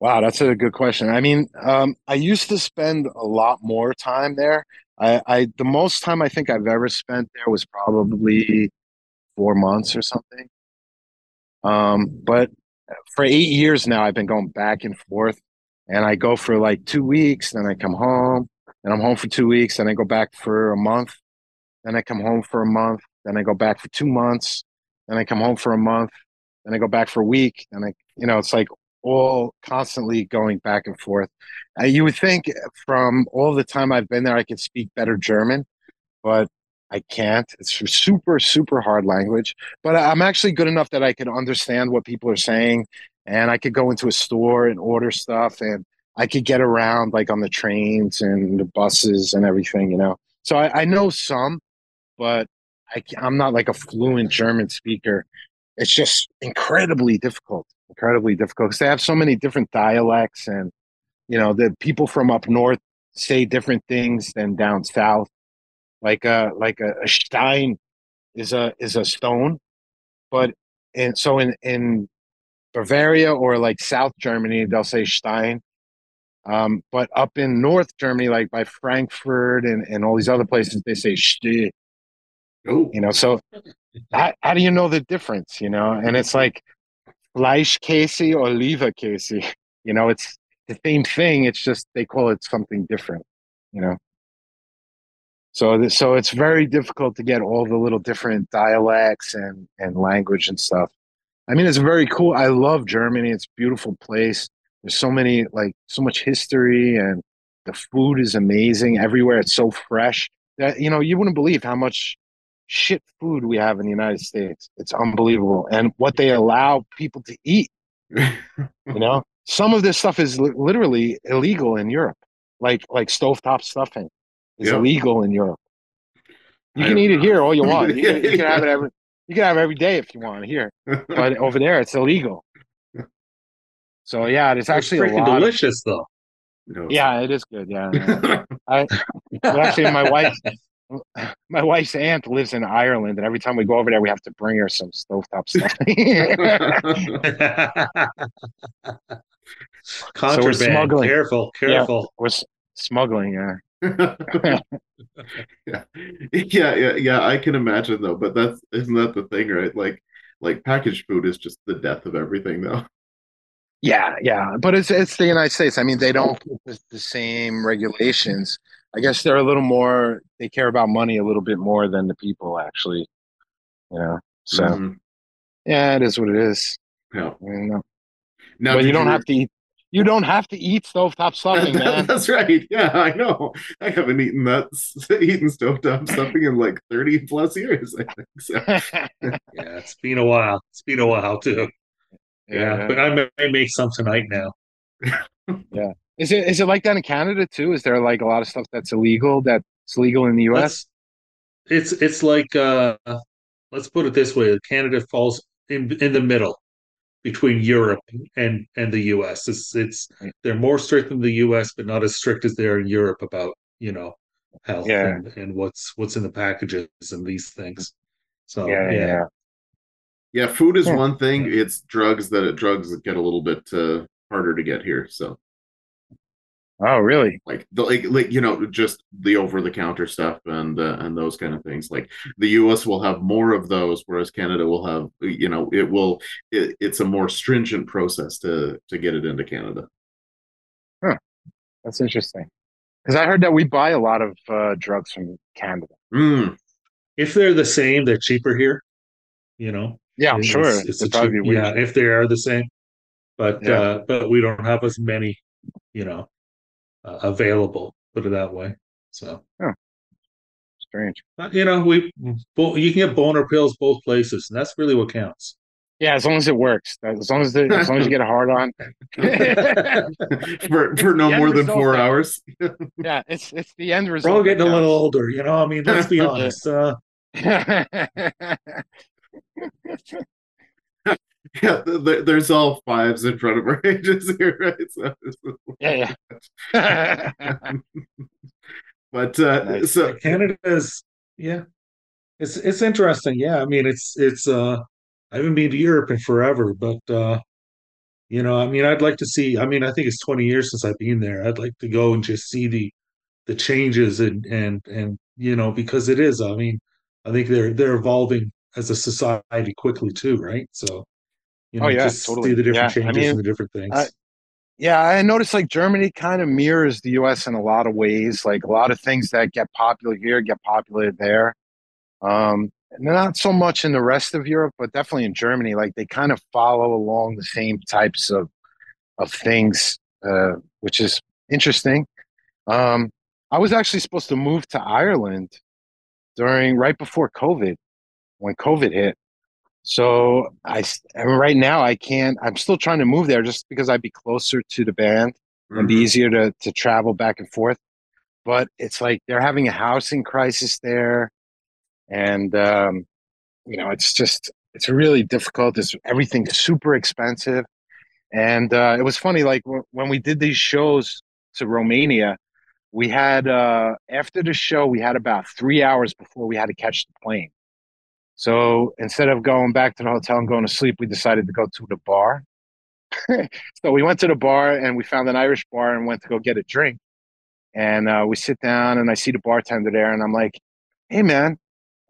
Wow, that's a good question. I mean, um, I used to spend a lot more time there. I, I the most time I think I've ever spent there was probably four months or something. Um, but for eight years now, I've been going back and forth, and I go for like two weeks, then I come home, and I'm home for two weeks, and I go back for a month, then I come home for a month, then I go back for two months, then I come home for a month, then I go back for a week, and I, you know, it's like all constantly going back and forth. Uh, you would think from all the time I've been there, I could speak better German, but I can't. It's super, super hard language. But I'm actually good enough that I can understand what people are saying, and I could go into a store and order stuff, and I could get around like on the trains and the buses and everything, you know. So I, I know some, but I, I'm not like a fluent German speaker. It's just incredibly difficult, incredibly difficult because they have so many different dialects, and you know the people from up north say different things than down south. Like a like a, a Stein is a is a stone, but and so in in Bavaria or like South Germany they'll say Stein. Um, but up in North Germany, like by Frankfurt and, and all these other places, they say Ste you know so how, how do you know the difference you know? And it's like Fleischkäse or Leberkäse <laughs> you know it's the same thing it's just they call it something different you know so th- so it's very difficult to get all the little different dialects and and language and stuff i mean it's very cool i love germany it's a beautiful place there's so many like so much history and the food is amazing everywhere it's so fresh that you know you wouldn't believe how much shit food we have in the United States. It's unbelievable. And what they allow people to eat, <laughs> you know, some of this stuff is li- literally illegal in Europe. Like like stovetop stuffing is Yeah. illegal in Europe. You I- can eat it here all you <laughs> want. You can, you can Yeah. have it every you can have every day if you want here. But <laughs> over there it's illegal. So yeah, it's It's actually a freaking lot. Of, delicious, though. No, yeah, it is good. Yeah. yeah. <laughs> I actually my wife my wife's aunt lives in Ireland, and every time we go over there, we have to bring her some stovetop stuffing. Contraband. smuggling. Careful, careful. We're s- smuggling. Yeah. <laughs> yeah. yeah, yeah, yeah. I can imagine though, but that's isn't that the thing, right? Like, like packaged food is just the death of everything, though. Yeah, yeah, but it's it's the United States. I mean, they don't keep the, same regulations. I guess they're a little more. They care about money a little bit more than the people, actually. You know. So Mhm. yeah, it is what it is. yeah. No. Now, but you don't have to eat. You don't have to eat stovetop stuffing, <laughs> man. That's right. Yeah, I know. I haven't eaten that eaten stovetop stuffing in like thirty plus years. I think so. <laughs> Yeah, it's been a while. It's been a while too. Yeah, but I may make some tonight now. <laughs> Yeah. Is it is it like that in Canada too? Is there like a lot of stuff that's illegal that's legal in the US? Let's, it's it's like uh, let's put it this way: Canada falls in in the middle between Europe and and the US. It's it's they're more strict than the US, but not as strict as they are in Europe about you know health Yeah. and, and what's what's in the packages and these things. So yeah, yeah, yeah. Yeah, food is Yeah. one thing. It's drugs that it, drugs that get a little bit uh, harder to get here. So Oh, really? like the like, like you know just the over the counter stuff and uh, and those kind of things like the US will have more of those whereas Canada will have you know it will it, it's a more stringent process to to get it into Canada Huh. That's interesting. Because I heard that we buy a lot of uh, drugs from Canada. Mm, if they're the same, they're cheaper here. You know, Yeah, I'm It's- sure. it's, It's a probably cheap, yeah. If they are the same, but Yeah. uh, but we don't have as many, you know, uh, available. Put it that way. So Strange. you know, we you can get boner pills both places, and that's really what counts. Yeah, as long as it works. As long as the, as long as you get a hard on. <laughs> for for no more than four there. hours yeah, it's it's the end result. We're all getting a little older, you know. I mean, let's be <laughs> honest. Uh, <laughs> yeah, <laughs> yeah th- th- there's all fives in front of our <laughs> ages here right so, yeah. <laughs> but uh Nice. so Canada's yeah, it's it's interesting. Yeah, I mean, it's it's uh, I haven't been to Europe in forever, but uh, you know, I mean, I'd like to see. I mean, I think it's twenty years since I've been there. I'd like to go and just see the the changes and and and you know, because it is. I mean, I think they're they're evolving as a society quickly too, right? So, you know, Oh, yeah, just totally. see the different Yeah, I changes mean, and the different things. I- Yeah, I noticed like Germany kind of mirrors the US in a lot of ways. Like a lot of things that get popular here get popular there. Um, not so much in the rest of Europe, but definitely in Germany. Like they kind of follow along the same types of of things, uh, which is interesting. Um, I was actually supposed to move to Ireland during right before COVID, when COVID hit. So I and right now I can't. I'm still trying to move there just because I'd be closer to the band and be easier to to travel back and forth. But it's like they're having a housing crisis there, and um, you know it's just it's really difficult. It's everything's super expensive, and uh, it was funny. Like w- when we did these shows to Romania, we had uh, after the show we had about three hours before we had to catch the plane. So instead of going back to the hotel and going to sleep, we decided to go to the bar. <laughs> so we went to the bar and we found an Irish bar and went to go get a drink. And uh, we sit down and I see the bartender there and I'm like, "Hey man,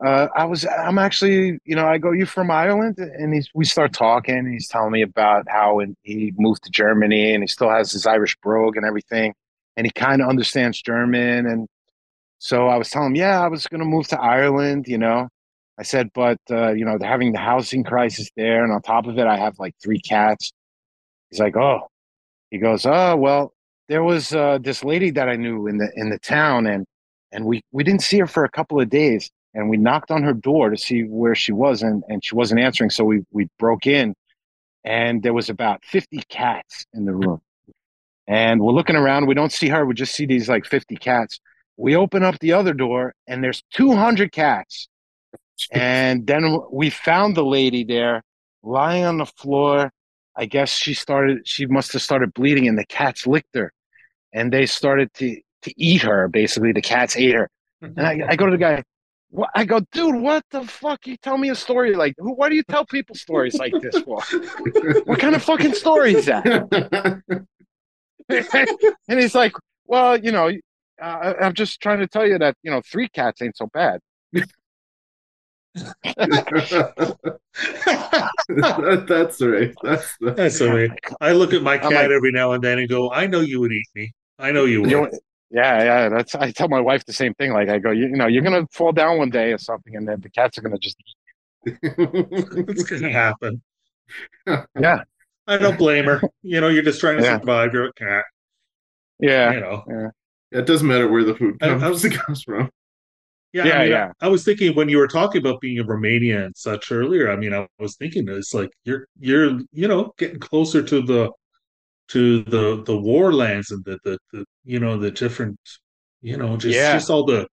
uh, I was I'm actually you know I go you from Ireland?" And he's we start talking and he's telling me about how in, he moved to Germany and he still has his Irish brogue and everything, and he kind of understands German and so I was telling him, "Yeah, I was going to move to Ireland," you know. I said, but uh, you know, having the housing crisis there, and on top of it, I have like three cats. He's like, oh, he goes, oh, well, there was uh, this lady that I knew in the in the town, and and we we didn't see her for a couple of days, and we knocked on her door to see where she was, and and she wasn't answering, so we we broke in, and there was about fifty cats in the room, and we're looking around, we don't see her, we just see these like fifty cats. We open up the other door, and there's two hundred cats. And then we found the lady there lying on the floor. I guess she started, she must have started bleeding, and the cats licked her. And they started to, to eat her, basically. The cats ate her. And I, I go to the guy, what? I go, dude, what the fuck? You tell me a story like, who, why do you tell people stories like this for? <laughs> What kind of fucking story is that? <laughs> and he's like, well, you know, uh, I'm just trying to tell you that, you know, three cats ain't so bad. That- <laughs> that's right. That's the, That's all right. I look at my cat like- every now and then and go, I know you would eat me. I know you would. You know, yeah, yeah. That's I tell my wife the same thing. Like I go, you, you know, you're gonna fall down one day or something, and then the cats are gonna just eat <laughs> it's gonna happen. yeah, I don't blame her. You know, you're just trying to Yeah. survive. You're a cat. yeah, You know. Yeah. it doesn't matter where the food I- I was- it <laughs> comes from. Yeah, Yeah, I mean, yeah. I, I was thinking when you were talking about being in Romania and such earlier. I mean, I was thinking it's like you're you're you know getting closer to the to the the war lands and the the, the you know the different you know just Yeah. just all the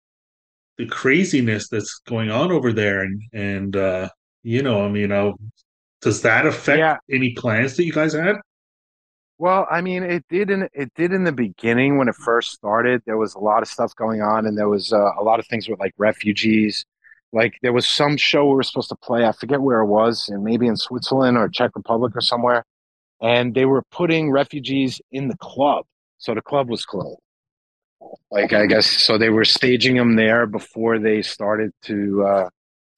the craziness that's going on over there and and uh you know i mean uh, does that affect Yeah. any plans that you guys had Well, I mean, it did in it did in the beginning when it first started. There was a lot of stuff going on, and there was uh, a lot of things with like refugees. Like there was some show we were supposed to play. I forget where it was, and maybe in Switzerland or Czech Republic or somewhere. And they were putting refugees in the club, so the club was closed. Like I guess so they were staging them there before they started to uh,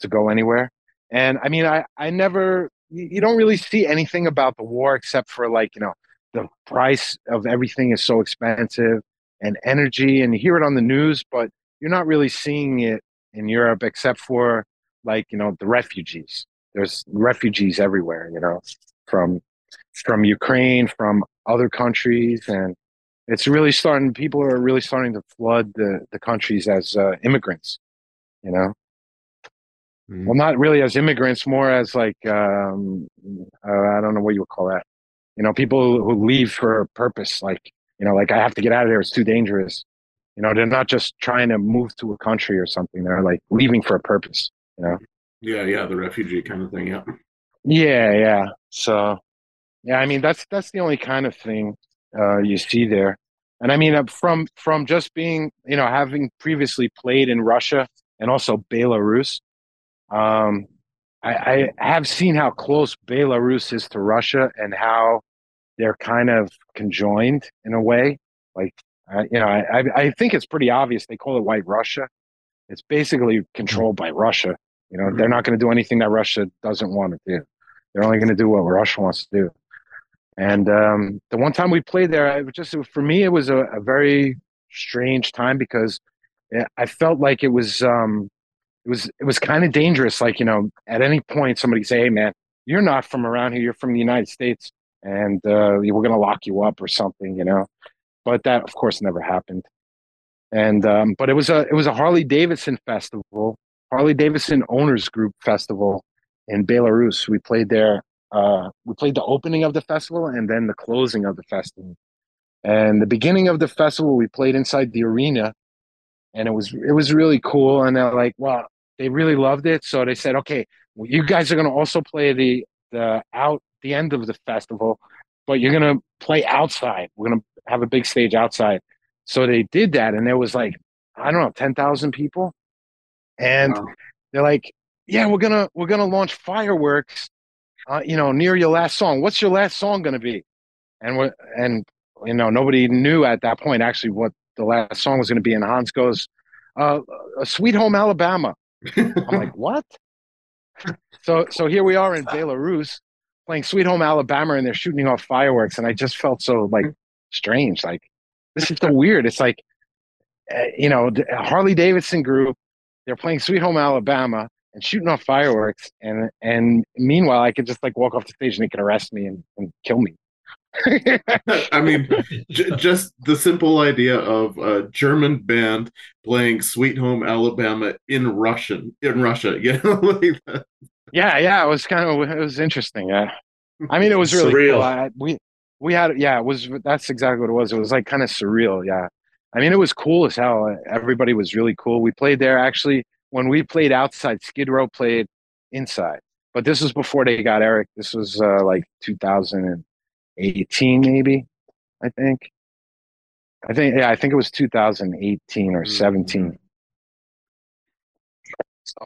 to go anywhere. And I mean, I I never you you don't really see anything about the war except for like you know the price of everything is so expensive and energy and you hear it on the news but you're not really seeing it in Europe except for like you know the refugees. There's refugees everywhere you know from from Ukraine from other countries and it's really starting people are really starting to flood the the countries as uh, immigrants you know? Well not really as immigrants more as like um uh, i don't know what you would call that you know people who leave for a purpose like you know like i have to get out of there it's too dangerous you know they're not just trying to move to a country or something they're like leaving for a purpose you know Yeah, yeah, the refugee kind of thing. Yeah. yeah yeah so yeah i mean that's that's the only kind of thing uh you see there and i mean uh, from from just being you know having previously played in russia and also belarus um I, I have seen how close Belarus is to Russia and how they're kind of conjoined in a way. Like, uh, you know, I, I- think it's pretty obvious. They call it White Russia. It's basically controlled by Russia. You know, they're not going to do anything that Russia doesn't want to do. They're only going to do what Russia wants to do. And um, the one time we played there, it was just for me, it was a, a very strange time because eh, I felt like it was um, it was it was kind of dangerous. Like you know, at any point, somebody say, "Hey, man, you're not from around here. You're from the United States, and uh, we're going to lock you up or something." You know, but that, of course, never happened. And um, but it was a it was a Harley Davidson festival, Harley Davidson Owners Group festival in Belarus. We played there. Uh, we played the opening of the festival and then the closing of the festival. And the beginning of the festival, we played inside the arena, and it was it was really cool. And they're like, "Wow, they really loved it." So they said, "Okay, well, you guys are going to also play the the out the end of the festival, but you're going to play outside. We're going to have a big stage outside." So they did that, and there was like I don't know, ten thousand people, and Wow. they're like, "Yeah, we're gonna we're gonna launch fireworks, uh, you know, near your last song. What's your last song gonna be?" And we and you know nobody knew at that point actually what the last song was gonna be. And Hans goes, uh, "Sweet Home Alabama." I'm like, <laughs> "What?" So so here we are in Belarus playing Sweet Home Alabama, and they're shooting off fireworks, and I just felt so like strange, like this is so <laughs> weird. It's like, uh, you know, the Harley Davidson group, they're playing Sweet Home Alabama and shooting off fireworks, and and meanwhile, I could just like walk off the stage and they could arrest me and, and kill me. <laughs> I mean, j- just the simple idea of a German band playing "Sweet Home Alabama" in Russian in Russia, <laughs> you know, like that. Yeah, yeah, it was kind of it was interesting. Yeah, I mean, it was really Surreal. cool. I, we we had yeah, it was that's exactly what it was. It was like kind of surreal. Yeah, I mean, it was cool as hell. Everybody was really cool. We played there actually when we played outside. Skid Row played inside, but this was before they got Erik. This was uh, like 2018, maybe. I think. I think yeah, I think it was 2018 or Mhm. 17.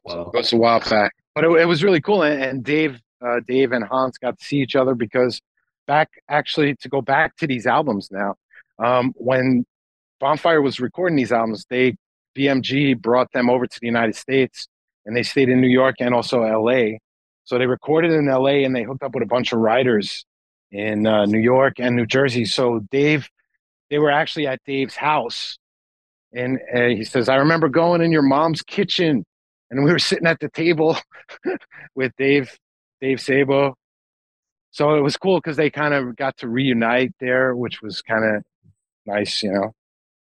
Wow. It was a while back, but it, it was really cool. And, and Dave, uh, Dave and Hans got to see each other because back actually to go back to these albums now. Um, when Bonfire was recording these albums, they BMG brought them over to the United States, and they stayed in New York and also L.A. So they recorded in L.A. and they hooked up with a bunch of writers in uh, New York and New Jersey. So Dave, they were actually at Dave's house, and uh, he says, "I remember going in your mom's kitchen." And we were sitting at the table <laughs> with Dave, Dave Sabo. So it was cool because they kind of got to reunite there, which was kind of nice. You know,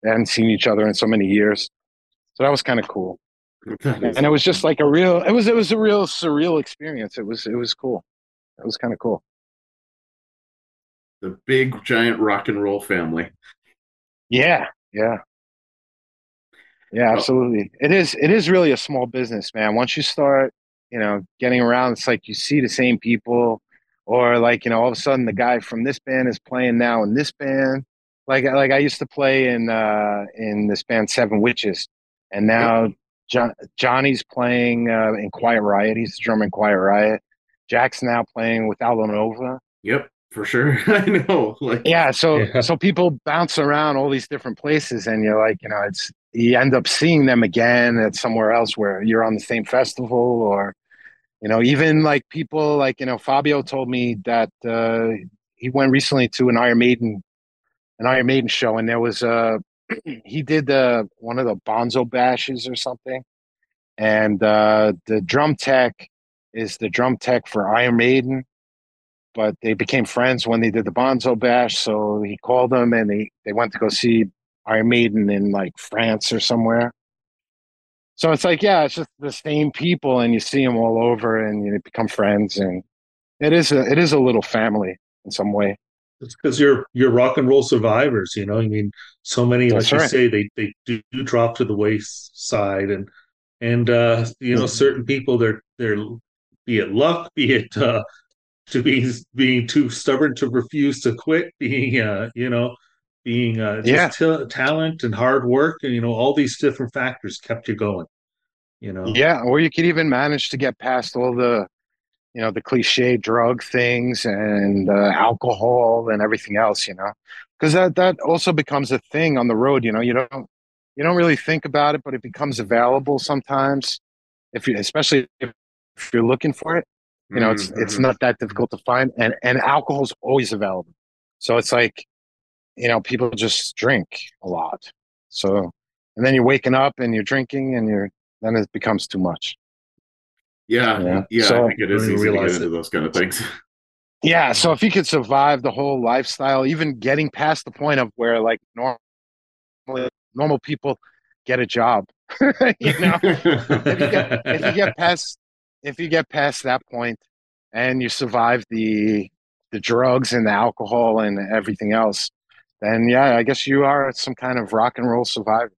they hadn't seen each other in so many years, so that was kind of cool. And it was just like a real, it was it was a real surreal experience. It was it was cool. It was kind of cool. the big giant rock and roll family. Yeah, yeah. Yeah, absolutely. It is it is really a small business, man. Once you start, you know, getting around, it's like you see the same people or like, you know, all of a sudden the guy from this band is playing now in this band. Like like I used to play in uh in this band Seven Witches and now John, Johnny's playing uh, in Quiet Riot. He's the drummer in Quiet Riot. Jack's now playing with Alanova. Yep, for sure. <laughs> I know. Like, yeah, so Yeah. so people bounce around all these different places, and you're like, you know, it's you end up seeing them again at somewhere else where you're on the same festival, or you know, even like people like you know, Fabio told me that uh, he went recently to an Iron Maiden, an Iron Maiden show, and there was uh <clears throat> he did the one of the Bonzo bashes or something, and uh, the drum tech is the drum tech for Iron Maiden but they became friends when they did the Bonzo Bash. So he called them and they, they went to go see Iron Maiden in like France or somewhere. So it's like, yeah, it's just the same people and you see them all over and you become friends. And it is a, it is a little family in some way. It's because you're you're rock and roll survivors, you know. I mean, so many, That's like you say, they they do drop to the wayside, and and uh, you know, Mhm. certain people, they're they're be it luck, be it uh, to be being too stubborn to refuse to quit, being uh, you know, being uh, just ta- talent and hard work, and you know, all these different factors kept you going. You know, Yeah. Or you could even manage to get past all the, you know, the cliche drug things and uh, alcohol and everything else, you know, because that, that also becomes a thing on the road. You know, you don't, you don't really think about it, but it becomes available sometimes if you, especially if, if you're looking for it, you know, it's, it's Mhm. not that difficult to find and, and alcohol's always available. So it's like, you know, people just drink a lot. So, and then you're waking up and you're drinking and you're, then it becomes too much. yeah, Yeah. yeah. So- I think it is Don't easy to get into those kind of things. <laughs> Yeah, so if you could survive the whole lifestyle, even getting past the point of where like normal normal people get a job, <laughs> you know, <laughs> if you get if you get past if you get past that point and you survive the the drugs and the alcohol and everything else, then yeah, I guess you are some kind of rock and roll survivor.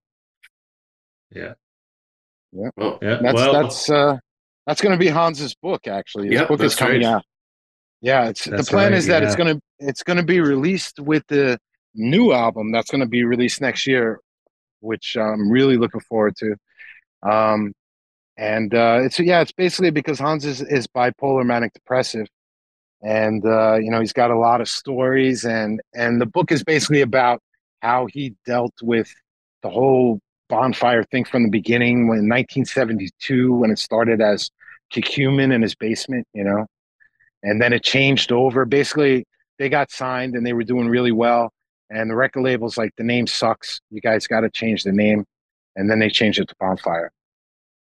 yeah, well, yeah. That's well, that's uh that's going to be Hans's book actually. His Yep, book is coming right. out. Yeah, it's That's the plan right, is that it's going to it's going to be released with the new album that's going to be released next year, which I'm really looking forward to. Um and uh it's yeah, it's basically because Hans is, is bipolar manic depressive and uh you know, he's got a lot of stories and and the book is basically about how he dealt with the whole bonfire thing from the beginning when 1972 when it started as Cacumen in his basement, you know, and then it changed over. Basically, they got signed and they were doing really well, and the record label's like, the name sucks. You guys got to change the name, and then they changed it to Bonfire.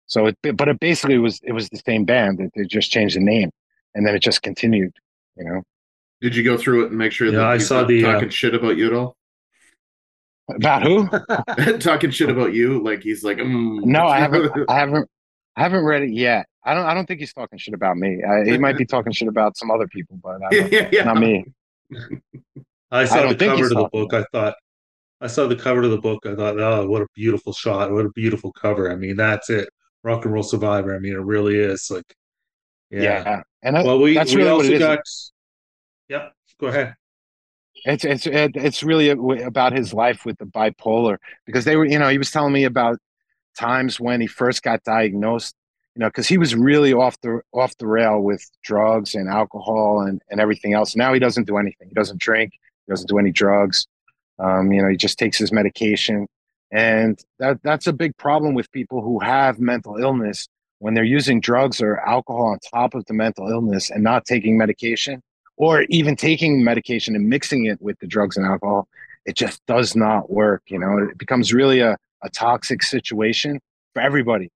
So it, but it basically was it was the same band. They just changed the name, and then it just continued. You know, did you go through it and make sure Yeah, that I saw not the, uh, talking shit about you at all? about who? <laughs> talking shit about you, like he's like, mm. No, I haven't. <laughs> I haven't. I haven't read it yet. I don't. I don't think he's talking shit about me. I, he might be <laughs> talking shit about some other people, but I don't, yeah, yeah. not me. I I saw don't the think cover he's to the talking book. I thought I saw the cover to the book. I thought, oh, what a beautiful shot! What a beautiful cover! I mean, that's it. Rock and roll survivor. I mean, it really is. Like, Yeah, yeah. And Well, we that's we really what also it is. got. Yep. Go ahead. It's it's it's really about his life with the bipolar because they were you know he was telling me about times when he first got diagnosed you know because he was really off the off the rail with drugs and alcohol and and everything else. Now he doesn't do anything. He doesn't drink. He doesn't do any drugs. Um, you know he just takes his medication, and that that's a big problem with people who have mental illness when they're using drugs or alcohol on top of the mental illness and not taking medication or even taking medication and mixing it with the drugs and alcohol, it just does not work. You know, it becomes really a, a toxic situation for everybody,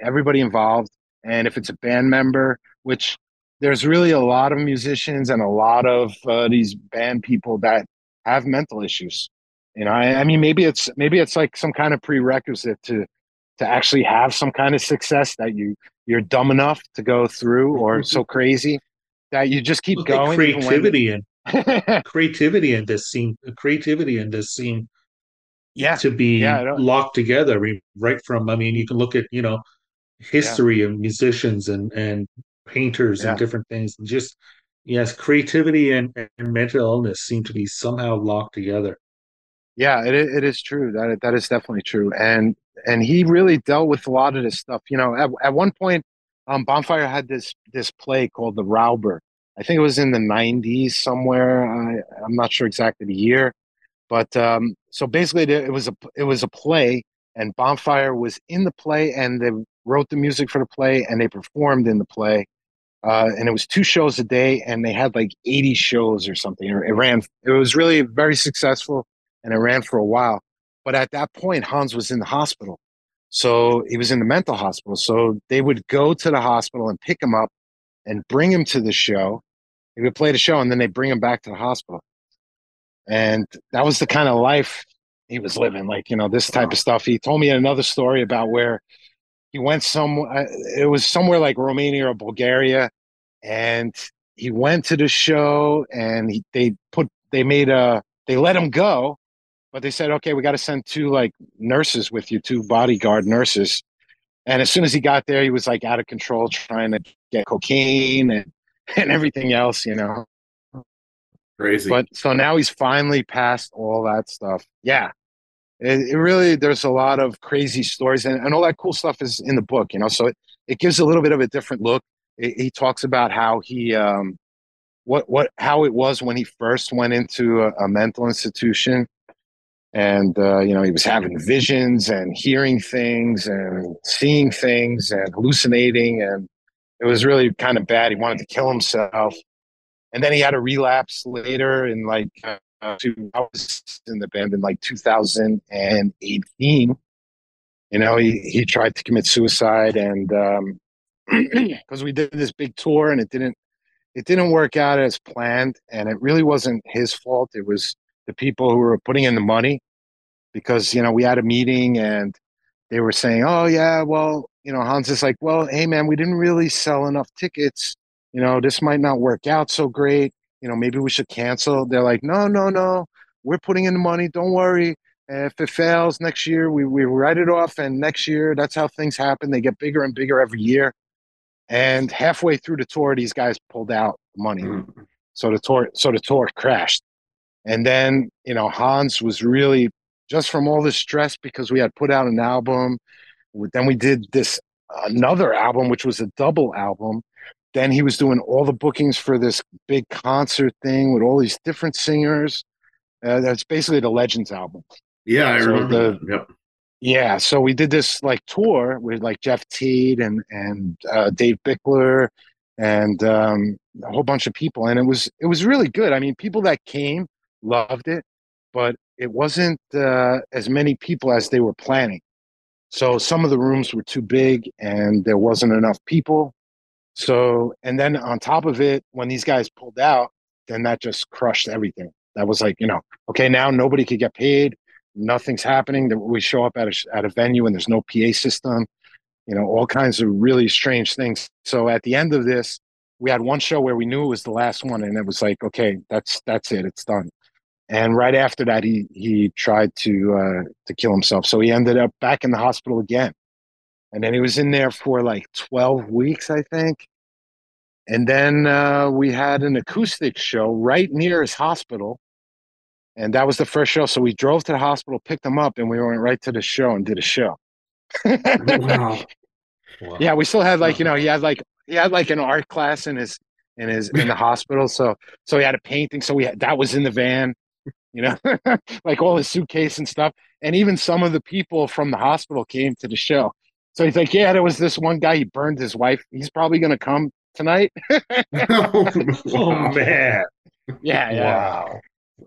everybody involved. And if it's a band member, which there's really a lot of musicians and a lot of uh, these band people that have mental issues. You know, I, I mean, maybe it's maybe it's like some kind of prerequisite to to actually have some kind of success that you you're dumb enough to go through or <laughs> so crazy that you just keep Look going even when- creativity and <laughs> creativity in this scene, creativity in this scene yeah, to be Yeah, locked together. I mean, right from, I mean, you can look at, you know, history of musicians and, and painters Yeah. and different things. And just, yes, creativity and, and mental illness seem to be somehow locked together. Yeah, it it is true. That that is definitely true. And and he really dealt with a lot of this stuff. You know, at, at one point, um, Bonfire had this this play called The Rauber. I think it was in the '90s somewhere. I, I'm not sure exactly the year, but um, so basically, it was a it was a play, and Bonfire was in the play, and they wrote the music for the play, and they performed in the play. Uh, and it was two shows a day, and they had like 80 shows or something. It ran. It was really very successful and it ran for a while. But at that point, Hans was in the hospital. So he was in the mental hospital. So they would go to the hospital and pick him up and bring him to the show. He would play the show and then they bring him back to the hospital. And that was the kind of life he was living, like, you know, this type of stuff. He told me another story about where he went somewhere, uh, it was somewhere like Romania or Bulgaria. And he went to the show and he, they put, they made a, they let him go but they said, okay, we got to send two like nurses with you, two bodyguard nurses. And as soon as he got there, he was like out of control, trying to get cocaine and, <laughs> and everything else, you know. Crazy. But so now he's finally past all that stuff. Yeah. It, it really, there's a lot of crazy stories and, and all that cool stuff is in the book, you know. So it, it gives a little bit of a different look. It, he talks about how he, um, what, what, how it was when he first went into a, a mental institution and uh, you know he was having visions and hearing things and seeing things and hallucinating. And it was really kind of bad. He wanted to kill himself. And then he had a relapse later in like uh, two, I was in the band in like 2018 you know he, he tried to commit suicide and um <clears throat> because we did this big tour and it didn't it didn't work out as planned. And it really wasn't his fault. It was the people who were putting in the money because you know we had a meeting and they were saying oh yeah well you know hans is like well hey man we didn't really sell enough tickets. You know this might not work out so great. You know maybe we should cancel. They're like no no no. We're putting in the money. Don't worry. If it fails next year we, we write it off and next year that's how things happen. They get bigger and bigger every year. And halfway through the tour these guys pulled out money. Mhm. so the tour so the tour crashed and then you know hans was really just from all the stress because we had put out an album then we did this another album which was a double album then he was doing all the bookings for this big concert thing with all these different singers uh, that's basically the legends album yeah, I So remember. the- Yep. yeah, so we did this like tour with like Jeff Teed and and uh, Dave Bickler and um, a whole bunch of people, and it was it was really good. I mean, people that came loved it, but it wasn't uh, as many people as they were planning. So some of the rooms were too big, and there wasn't enough people. So and then on top of it, when these guys pulled out, then that just crushed everything. That was like you know, okay, now nobody could get paid nothing's happening. We show up at a at a venue and there's no PA system, you know, all kinds of really strange things. So at the end of this, we had one show where we knew it was the last one, and it was like, okay, that's that's it, it's done. And right after that, he he tried to uh, to kill himself. So he ended up back in the hospital again, and then he was in there for like twelve weeks, I think. And then uh, we had an acoustic show right near his hospital and that was the first show. So we drove to the hospital, picked him up, and we went right to the show and did a show. wow. Wow. <laughs> Yeah, we still had like you know he had like he had like an art class in his in his in the hospital. So so he had a painting. So we had that was in the van, you know, <laughs> like all his suitcase and stuff. And even some of the people from the hospital came to the show. So he's like, yeah, there was this one guy. He burned his wife. He's probably gonna come tonight. <laughs> <laughs> Oh man! yeah, yeah. Wow.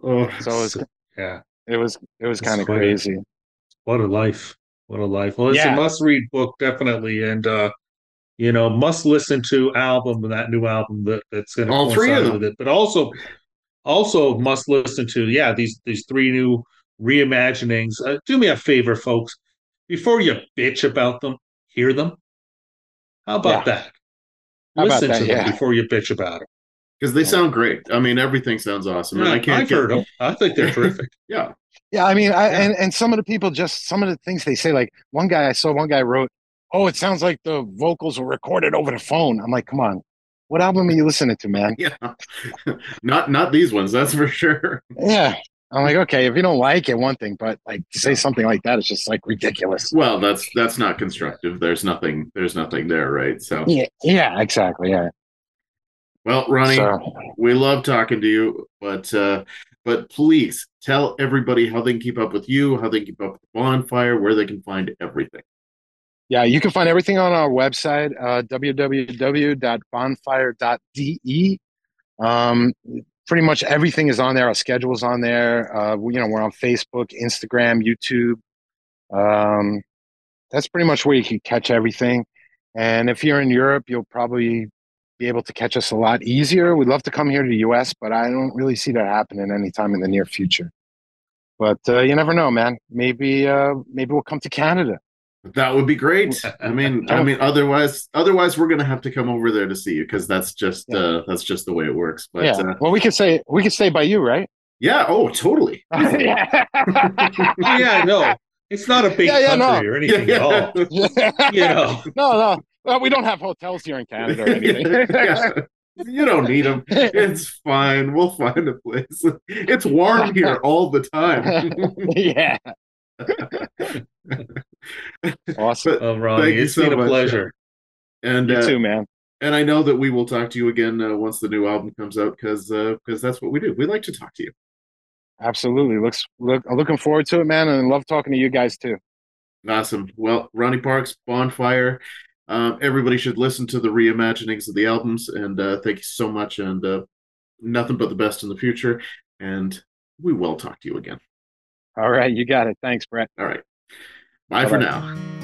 Oh, So it was yeah, it was it was kind of crazy. what a life! What a life! Well, it's Yeah. a must-read book, definitely, and uh, you know, must listen to album that new album that that's going to All three of them. it, but also also must listen to yeah these these three new reimaginings. Uh, do me a favor, folks, before you bitch about them, hear them. How about that? How about listen that? to them before you bitch about them. because they sound great. I mean, everything sounds awesome. and I can't I've get, heard them. I think they're terrific. <laughs> Yeah, Yeah, I mean, I, Yeah. and and some of the people just some of the things they say. Like one guy I saw, one guy wrote, "Oh, it sounds like the vocals were recorded over the phone." I'm like, come on, what album are you listening to, man? yeah. <laughs> not not these ones, that's for sure. Yeah, I'm like, okay, if you don't like it, one thing, but like to say something like that is just like ridiculous. Well, that's that's not constructive. There's nothing. There's nothing there, right? So, Yeah, yeah, exactly. Yeah. well, Ronnie, So, we love talking to you, but uh, but please tell everybody how they can keep up with you, how they can keep up with Bonfire, where they can find everything. Yeah, you can find everything on our website, uh, www.bonfire.de. Um, pretty much everything is on there. Our schedule's on there. Uh, we, you know, we're on Facebook, Instagram, YouTube. Um, that's pretty much where you can catch everything. And if you're in Europe, you'll probably be able to catch us a lot easier. We'd love to come here to the US, but I don't really see that happening anytime in the near future. But uh, you never know, man. Maybe uh, maybe we'll come to Canada. That would be great. I <laughs> mean, I mean, otherwise, otherwise, we're gonna have to come over there to see you because that's just Yeah. uh, that's just the way it works. But yeah. uh, well, we could say we could stay by you, right? yeah, oh, totally. <laughs> yeah. <laughs> oh, yeah, no, it's not a big Yeah, yeah, country no. or anything at all. You know, No, no. Well, we don't have hotels here in Canada or anything. You don't need them. It's fine. We'll find a place. It's warm here all the time. yeah. Awesome. But well, Ronnie, Thank you it's so been a much. pleasure. and You uh, too, man. and I know that we will talk to you again uh, once the new album comes out because because that's what we do. We like to talk to you. Absolutely. Looks look I'm looking forward to it, man, and love talking to you guys too. Awesome. Well, Ronnie Parks, Bonfire. Um, everybody should listen to the reimaginings of the albums. And uh, thank you so much. And uh, nothing but the best in the future. And we will talk to you again. All right, you got it. Thanks, Brett. All right. Bye for Bye-bye. now.